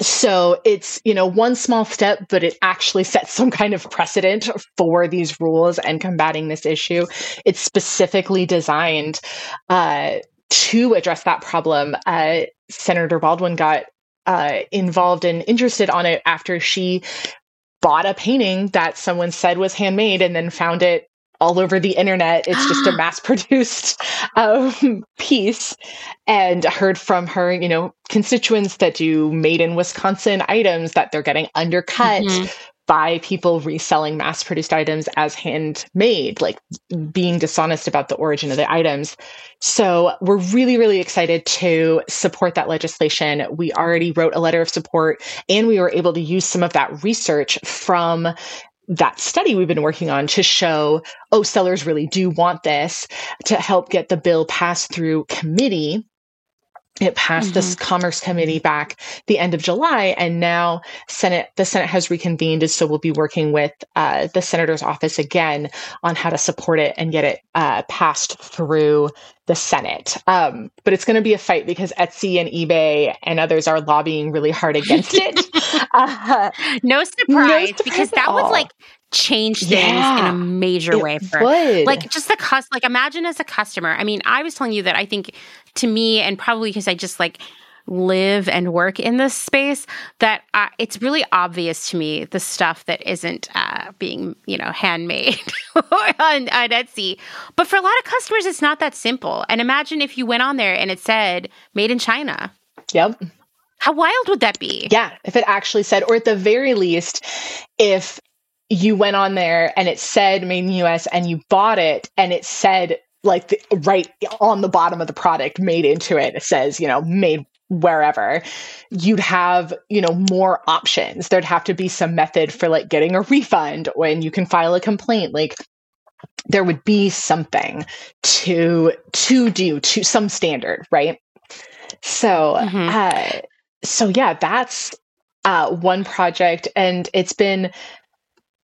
so it's you know one small step but it actually sets some kind of precedent for these rules and combating this issue. It's specifically designed uh, to address that problem. Uh, senator baldwin got uh, involved and interested on it after she bought a painting that someone said was handmade and then found it all over the internet. It's just a (gasps) mass produced um, piece. And heard from her, you know, constituents that do made in Wisconsin items that they're getting undercut. Mm-hmm. by people reselling mass produced items as handmade, like being dishonest about the origin of the items. So we're really, really excited to support that legislation. We already wrote a letter of support and we were able to use some of that research from that study we've been working on to show, oh, sellers really do want this to help get the bill passed through committee it passed mm-hmm. the Commerce Committee back the end of July, and now Senate the Senate has reconvened, and so we'll be working with uh, the senator's office again on how to support it and get it uh, passed through the Senate. Um, but it's going to be a fight because Etsy and eBay and others are lobbying really hard against it. (laughs) uh, no, surprise, no because that would like change things yeah, in a major way for would. like just the cost like imagine as a customer i mean i was telling you that i think to me, and probably because I just like live and work in this space, that uh, it's really obvious to me the stuff that isn't uh, being, you know, handmade (laughs) on, on Etsy. But for a lot of customers, it's not that simple. And imagine if you went on there and it said "Made in China." Yep. How wild would that be? Yeah, if it actually said, or at the very least, if you went on there and it said made in the US and you bought it and it said like the, right on the bottom of the product made into it it says you know made wherever you'd have you know more options there'd have to be some method for like getting a refund when you can file a complaint like there would be something to to do to some standard right so mm-hmm. uh so yeah that's uh one project and it's been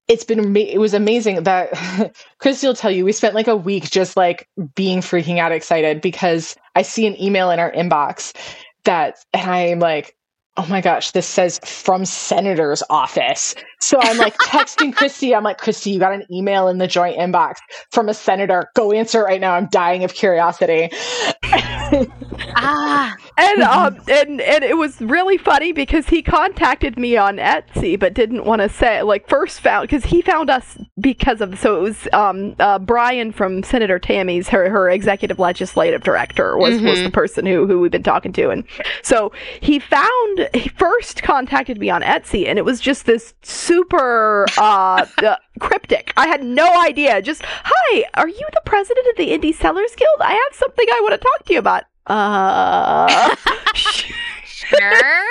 it's been it was amazing that (laughs) Kristi will tell you we spent like a week just like being freaking out excited because I see an email in our inbox that and I'm like oh my gosh this says from senator's office. So I'm like texting (laughs) Kristi I'm like Kristi you got an email in the joint inbox from a senator. Go answer right now. I'm dying of curiosity (laughs) ah. And um and and it was really funny because he contacted me on Etsy but didn't want to say like first found because he found us because of so it was um uh, Brian from Senator Tammy's her her executive legislative director was mm-hmm. was the person who who we've been talking to. And so he found he first contacted me on Etsy and it was just this super uh, uh cryptic. I had no idea. Just hi are you the president of the Indie Sellers Guild? I have something I want to talk to you about uh (laughs) sure.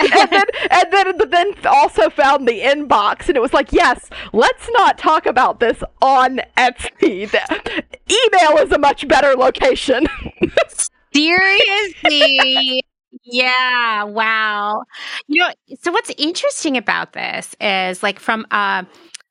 and then and then but then also found the inbox and it was like, yes, let's not talk about this on Etsy. The email is a much better location. (laughs) Seriously. yeah, wow. You know, so what's interesting about this is like from uh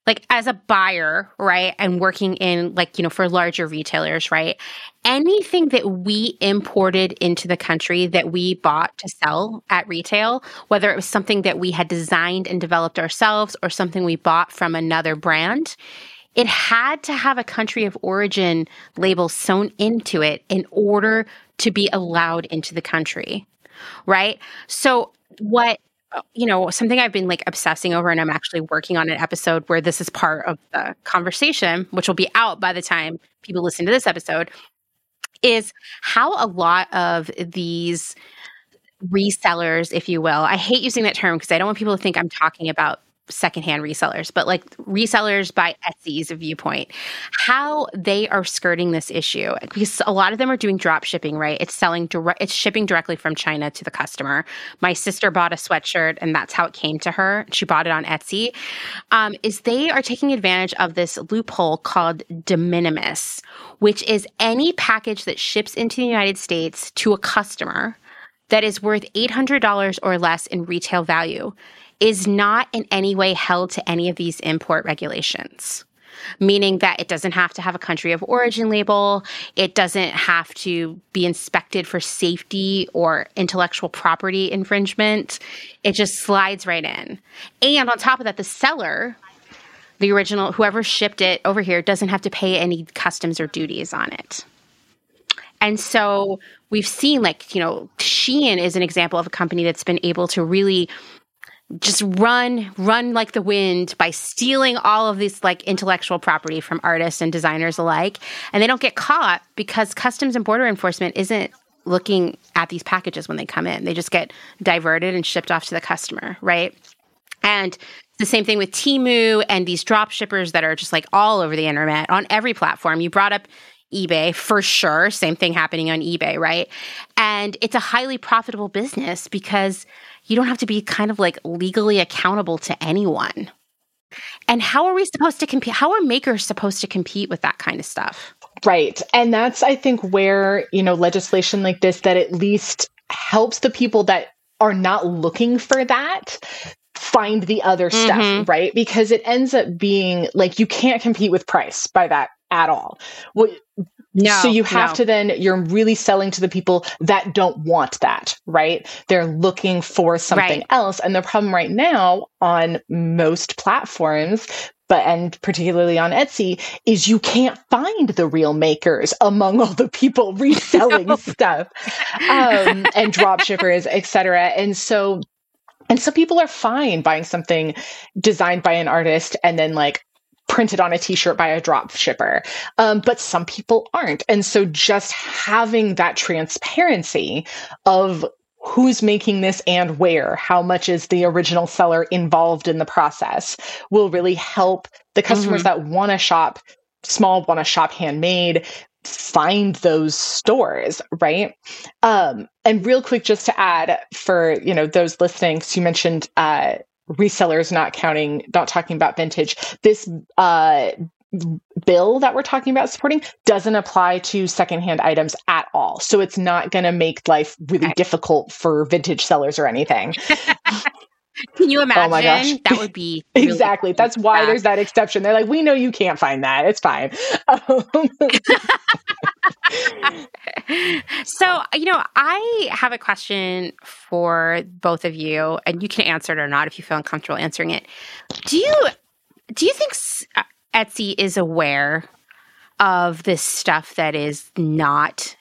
like as a buyer, right, and working in like, you know, for larger retailers, right? Anything that we imported into the country that we bought to sell at retail, whether it was something that we had designed and developed ourselves or something we bought from another brand, it had to have a country of origin label sewn into it in order to be allowed into the country, right? So, what Uh, you know, something I've been like obsessing over, and I'm actually working on an episode where this is part of the conversation, which will be out by the time people listen to this episode, is how a lot of these resellers, if you will, I hate using that term because I don't want people to think I'm talking about secondhand resellers, but like resellers by Etsy's viewpoint, how they are skirting this issue because a lot of them are doing drop shipping, right? It's selling direct, it's shipping directly from China to the customer. My sister bought a sweatshirt and that's how it came to her. She bought it on Etsy. Um, is they are taking advantage of this loophole called de minimis, which is any package that ships into the United States to a customer that is worth $800 or less in retail value is not in any way held to any of these import regulations meaning that it doesn't have to have a country of origin label. It doesn't have to be inspected for safety or intellectual property infringement. It just slides right in. And on top of that, the seller, the original, whoever shipped it over here, doesn't have to pay any customs or duties on it. And so we've seen, like, you know, Shein is an example of a company that's been able to really just run run like the wind by stealing all of this like intellectual property from artists and designers alike and they don't get caught because customs and border enforcement isn't looking at these packages when they come in they just get diverted and shipped off to the customer right And the same thing with Temu and these drop shippers that are just like all over the internet on every platform. You brought up eBay for sure. Same thing happening on eBay, right? And it's a highly profitable business because you don't have to be kind of like legally accountable to anyone. And how are we supposed to compete? How are makers supposed to compete with that kind of stuff? Right. And that's, I think, where, you know, legislation like this that at least helps the people that are not looking for that find the other mm-hmm. stuff, right? Because it ends up being like you can't compete with price by that at all. What, no, so you have no. to then you're really selling to the people that don't want that, right? They're looking for something right. else. And the problem right now on most platforms, but and particularly on Etsy, is you can't find the real makers among all the people (laughs) reselling (laughs) no. stuff um, and drop shippers, etc. And so and some people are fine buying something designed by an artist and then like printed on a t-shirt by a drop shipper. Um, but some people aren't. And so just having that transparency of who's making this and where, how much is the original seller involved in the process will really help the customers mm-hmm. that want to shop small, want to shop handmade, find those stores, right? Um, and real quick, just to add for, you know, those listening, so you mentioned, uh, resellers not counting not talking about vintage this uh, bill that we're talking about supporting doesn't apply to secondhand items at all so it's not going to make life really okay. difficult for vintage sellers or anything (laughs) Can you imagine? (laughs) Oh my gosh. That would be (laughs) really exactly. That's why there's that exception. They're like, we know you can't find that. It's fine. (laughs) so, you know, I have a question for both of you, and you can answer it or not if you feel uncomfortable answering it. Do you do you think uh, Etsy is aware of this stuff that is not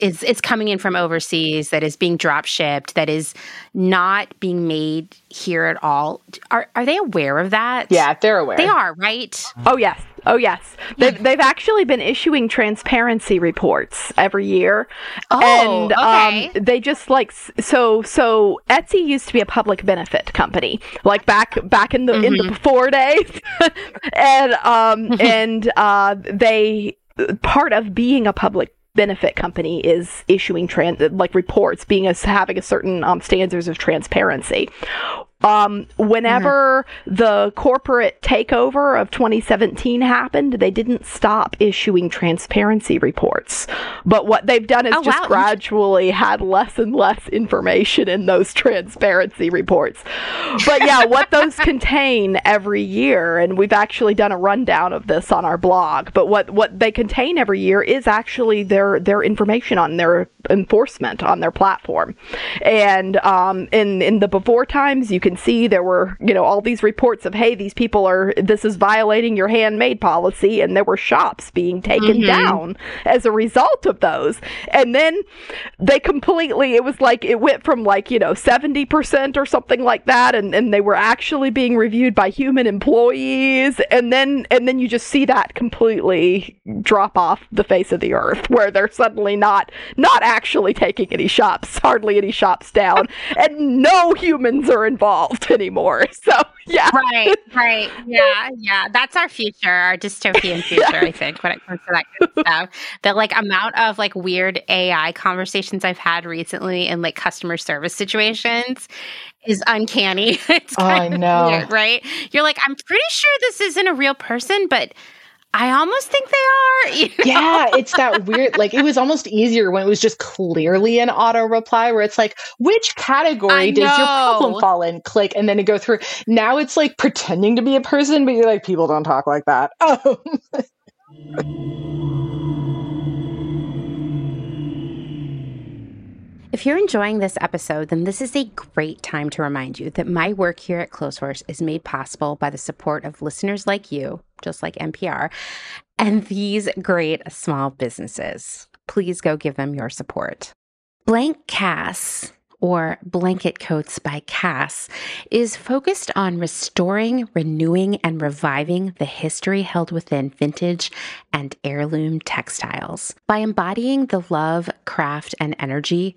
is it's coming in from overseas that is being drop shipped that is not being made here at all. Are are they aware of that? Yeah they're aware. They are right? Oh yes. Oh yes. They've, they've actually been issuing transparency reports every year. Oh, and okay. um, they just like so so etsy used to be a public benefit company like back back in the mm-hmm. in the mm-hmm. before days. (laughs) And um and uh they part of being a public benefit company is issuing trans like reports, being as having a certain um, standards of transparency. Um, whenever mm-hmm. the corporate takeover of 2017 happened, they didn't stop issuing transparency reports. But what they've done is oh, just wow. gradually had less and less information in those transparency reports. But yeah, what (laughs) those contain every year, and we've actually done a rundown of this on our blog. But what what they contain every year is actually their their information on their enforcement on their platform. And um, in in the before times, you can see there were, you know, all these reports of, hey, these people are, this is violating your handmade policy. And there were shops being taken mm-hmm. down as a result of those. And then they completely, it was like, it went from like, you know, 70% or something like that. And, and they were actually being reviewed by human employees. And then, and then you just see that completely drop off the face of the earth where they're suddenly not, not actually taking any shops, hardly any shops down. and no humans are involved involved (laughs) anymore. (laughs) So yeah. Right, right. (laughs) Yeah, yeah. That's our future, our dystopian future, I think, when it comes to that kind of stuff. The like amount of like weird AI conversations I've had recently in like customer service situations is uncanny. it's oh, I know. Weird, right? You're like, I'm pretty sure this isn't a real person, but I almost think they are. (laughs) You know? Yeah, it's that weird. Like it was almost easier when it was just clearly an auto reply where it's like, which category does your problem fall in? Click, and then it go through. Now it's like pretending to be a person, but you're like, people don't talk like that. Oh. (laughs) (laughs) If you're enjoying this episode, then this is a great time to remind you that my work here at Clotheshorse is made possible by the support of listeners like you, just like NPR, and these great small businesses. Please go give them your support. Blank Cass or Blanket Coats by Cass, is focused on restoring, renewing, and reviving the history held within vintage and heirloom textiles. By embodying the love, craft, and energy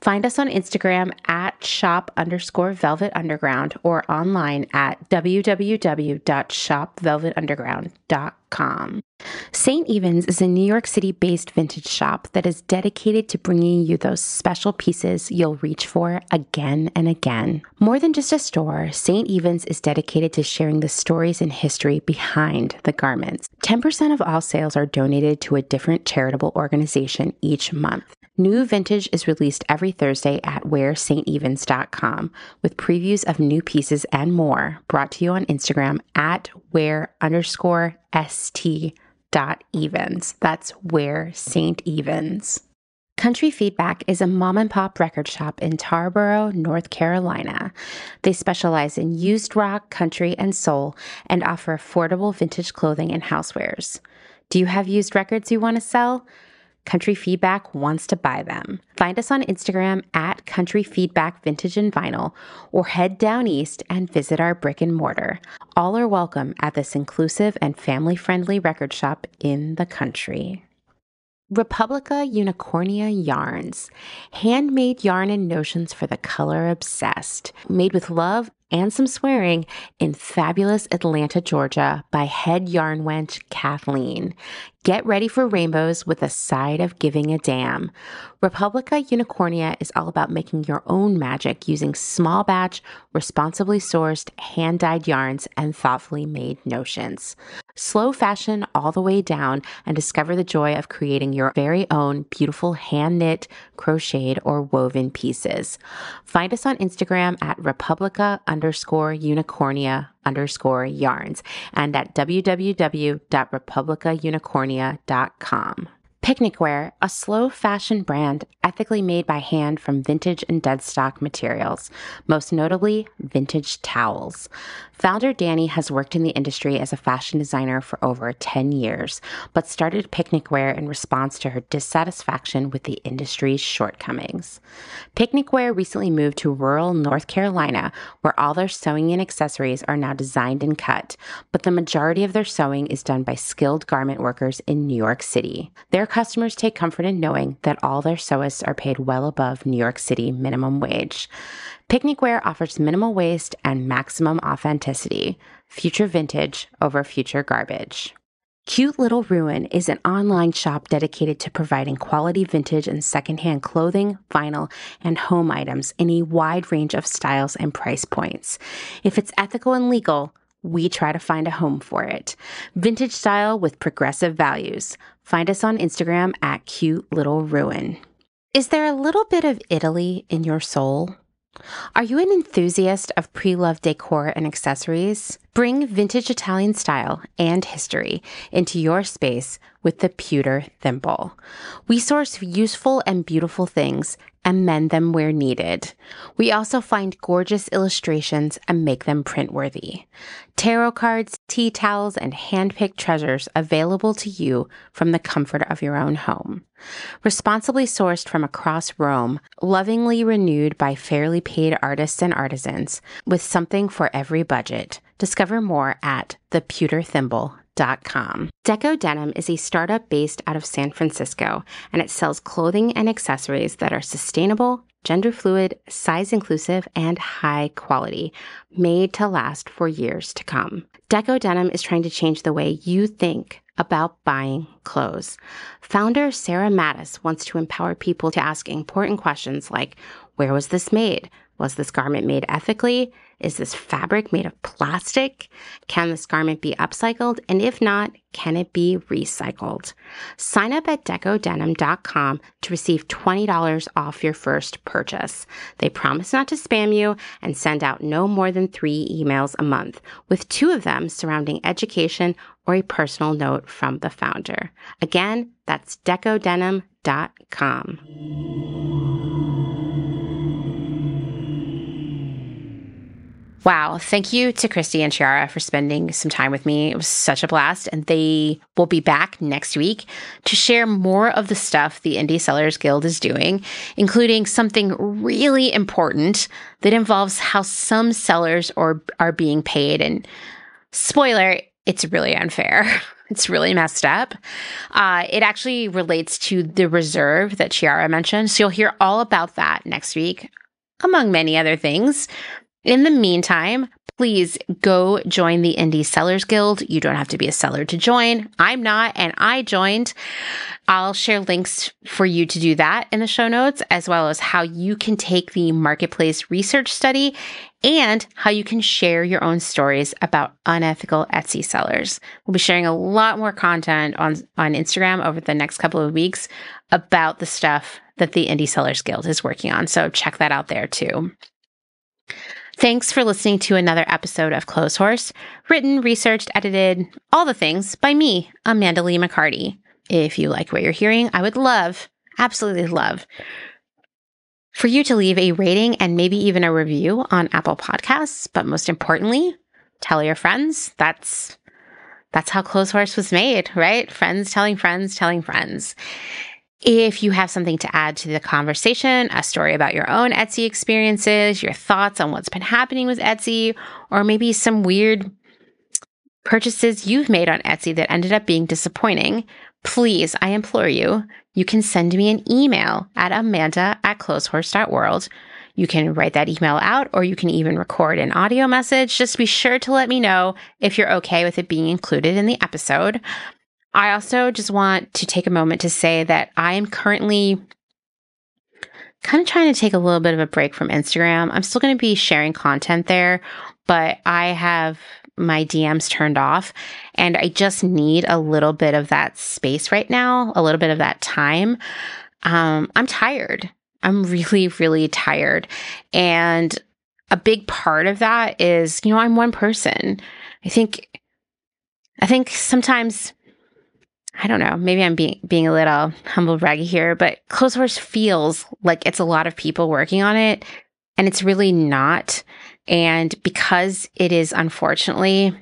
Find us on Instagram at shop underscore velvet underground or online at www.shopvelvetunderground.com. St. Evens is a New York City based vintage shop that is dedicated to bringing you those special pieces you'll reach for again and again. More than just a store, St. Evens is dedicated to sharing the stories and history behind the garments. 10% of all sales are donated to a different charitable organization each month. New vintage is released every Thursday at wearstevens.com with previews of new pieces and more brought to you on Instagram at wear underscore st dot evens. That's where St. Evens. Country Feedback is a mom and pop record shop in Tarboro, North Carolina. They specialize in used rock, country, and soul and offer affordable vintage clothing and housewares. Do you have used records you want to sell? Country Feedback wants to buy them. Find us on Instagram at Country Feedback Vintage and Vinyl or head down east and visit our brick and mortar. All are welcome at this inclusive and family friendly record shop in the country. Republica Unicornia Yarns, handmade yarn and notions for the color obsessed, made with love and some swearing in fabulous Atlanta, Georgia by head yarn wench Kathleen. Get ready for rainbows with a side of giving a damn. Republica Unicornia is all about making your own magic using small batch, responsibly sourced, hand dyed yarns and thoughtfully made notions. Slow fashion all the way down and discover the joy of creating your very own beautiful hand knit, crocheted, or woven pieces. Find us on Instagram at Republica underscore unicornia underscore yarns and at www.republicaunicornia.com. Picnic Wear, a slow fashion brand ethically made by hand from vintage and dead stock materials, most notably vintage towels. Founder Danny has worked in the industry as a fashion designer for over 10 years, but started Picnic Wear in response to her dissatisfaction with the industry's shortcomings. Picnic Wear recently moved to rural North Carolina, where all their sewing and accessories are now designed and cut, but the majority of their sewing is done by skilled garment workers in New York City. Their customers take comfort in knowing that all their sewists are paid well above New York City minimum wage. Picnic Wear offers minimal waste and maximum authenticity, future vintage over future garbage. Cute Little Ruin is an online shop dedicated to providing quality vintage and secondhand clothing, vinyl, and home items in a wide range of styles and price points. If it's ethical and legal, we try to find a home for it. Vintage style with progressive values. Find us on Instagram at Cute Little Ruin. Is there a little bit of Italy in your soul? Are you an enthusiast of pre loved decor and accessories? Bring vintage Italian style and history into your space with the Pewter Thimble. We source useful and beautiful things and mend them where needed. We also find gorgeous illustrations and make them print worthy. Tarot cards, tea towels, and hand-picked treasures available to you from the comfort of your own home. Responsibly sourced from across Rome, lovingly renewed by fairly paid artists and artisans, with something for every budget. Discover more at thepewterthimble.com. Deco Denim is a startup based out of San Francisco, and it sells clothing and accessories that are sustainable, gender fluid, size inclusive, and high quality, made to last for years to come. Deco Denim is trying to change the way you think about buying clothes. Founder Sarah Mattis wants to empower people to ask important questions like where was this made? Was this garment made ethically? Is this fabric made of plastic? Can this garment be upcycled? And if not, can it be recycled? Sign up at decodenim.com to receive $20 off your first purchase. They promise not to spam you and send out no more than three emails a month, with two of them surrounding education or a personal note from the founder. Again, that's decodenim.com. Wow. Thank you to Kristi and Chiarra for spending some time with me. It was such a blast. And they will be back next week to share more of the stuff the Indie Sellers Guild is doing, including something really important that involves how some sellers are, are being paid. And spoiler, it's really unfair. (laughs) It's really messed up. Uh, it actually relates to the reserve that Chiarra mentioned. So you'll hear all about that next week, among many other things. In the meantime, please go join the Indie Sellers Guild. You don't have to be a seller to join. I'm not, and I joined. I'll share links for you to do that in the show notes, as well as how you can take the marketplace research study and how you can share your own stories about unethical Etsy sellers. We'll be sharing a lot more content on, on Instagram over the next couple of weeks about the stuff that the Indie Sellers Guild is working on. So check that out there too. Thanks for listening to another episode of Clotheshorse, written, researched, edited, all the things by me, Amanda Lee McCarty. If you like what you're hearing, I would love, absolutely love, for you to leave a rating and maybe even a review on Apple Podcasts. But most importantly, tell your friends. That's that's how Clotheshorse was made, right? Friends telling friends telling friends. If you have something to add to the conversation, a story about your own Etsy experiences, your thoughts on what's been happening with Etsy, or maybe some weird purchases you've made on Etsy that ended up being disappointing, please, I implore you, you can send me an email at amanda at clotheshorse.world. You can write that email out or you can even record an audio message. Just be sure to let me know if you're okay with it being included in the episode. I also just want to take a moment to say that I am currently kind of trying to take a little bit of a break from Instagram. I'm still going to be sharing content there, but I have my DMs turned off and I just need a little bit of that space right now, a little bit of that time. Um, I'm tired. I'm (laughs) really, really tired. And a big part of that is, you know, I'm one person. I think, I think sometimes I don't know, maybe I'm being being a little humble braggy here, but Clotheshorse feels like it's a lot of people working on it, and it's really not. And because it is unfortunately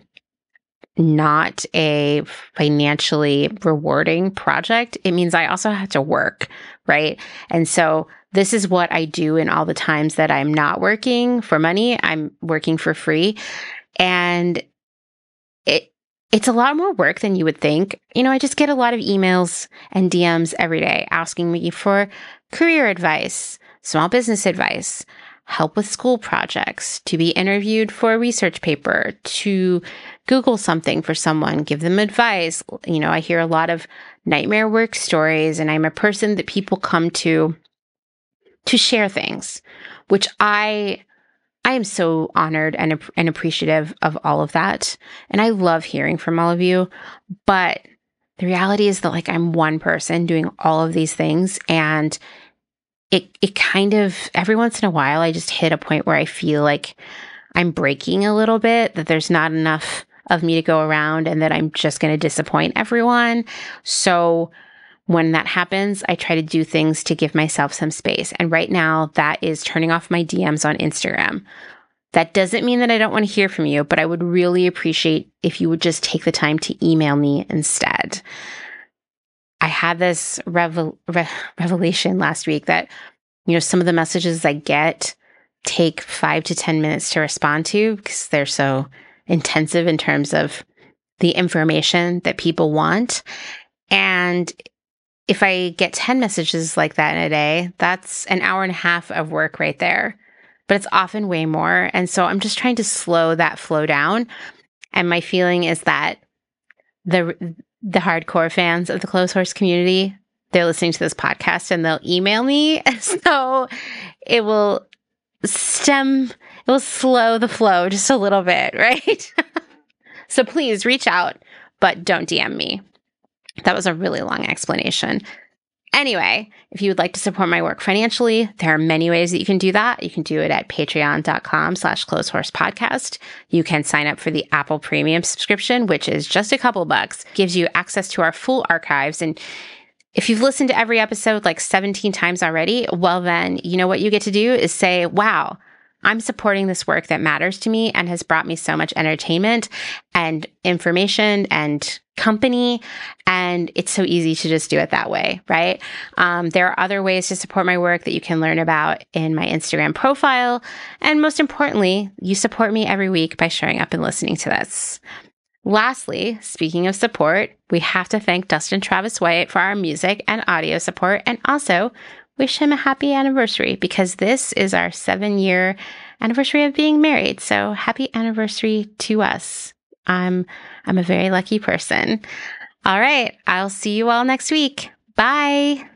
not a financially rewarding project, it means I also have to work, right? And so this is what I do in all the times that I'm not working for money, I'm working for free. And it it's a lot more work than you would think. You know, I just get a lot of emails and DMs every day asking me for career advice, small business advice, help with school projects, to be interviewed for a research paper, to Google something for someone, give them advice. You know, I hear a lot of nightmare work stories, and I'm a person that people come to to share things, which I I am so honored and, and appreciative of all of that. And I love hearing from all of you. But the reality is that, like, I'm one person doing all of these things. And it, it kind of, every once in a while, I just hit a point where I feel like I'm breaking a little bit, that there's not enough of me to go around and that I'm just going to disappoint everyone. So, when that happens, I try to do things to give myself some space. And right now, that is turning off my DMs on Instagram. That doesn't mean that I don't want to hear from you, but I would really appreciate if you would just take the time to email me instead. I had this revel- re- revelation last week that, you know, some of the messages I get take five to 10 minutes to respond to because they're so intensive in terms of the information that people want. And if I get 10 messages like that in a day, that's an hour and a half of work right there. But it's often way more. And so I'm just trying to slow that flow down. And my feeling is that the the hardcore fans of the Clotheshorse community, they're listening to this podcast and they'll email me. (laughs) So it will stem, it will slow the flow just a little bit, (laughs) right? so please reach out, but don't DM me. That was a really long explanation. Anyway, if you would like to support my work financially, there are many ways that you can do that. You can do it at patreon.com slash podcast. You can sign up for the Apple Premium subscription, which is just a couple bucks, gives you access to our full archives. And if you've listened to every episode like 17 times already, well, then you know what you get to do is say, wow, I'm supporting this work that matters to me and has brought me so much entertainment and information and company. And it's so easy to just do it that way, right? Um, there are other ways to support my work that you can learn about in my Instagram profile. And most importantly, you support me every week by showing up and listening to this. Lastly, speaking of support, we have to thank Dustin Travis White for our music and audio support. And also, wish him a happy anniversary because this is our seven year anniversary of being married. So happy anniversary to us. I'm, I'm a very lucky person. All right. I'll see you all next week. Bye.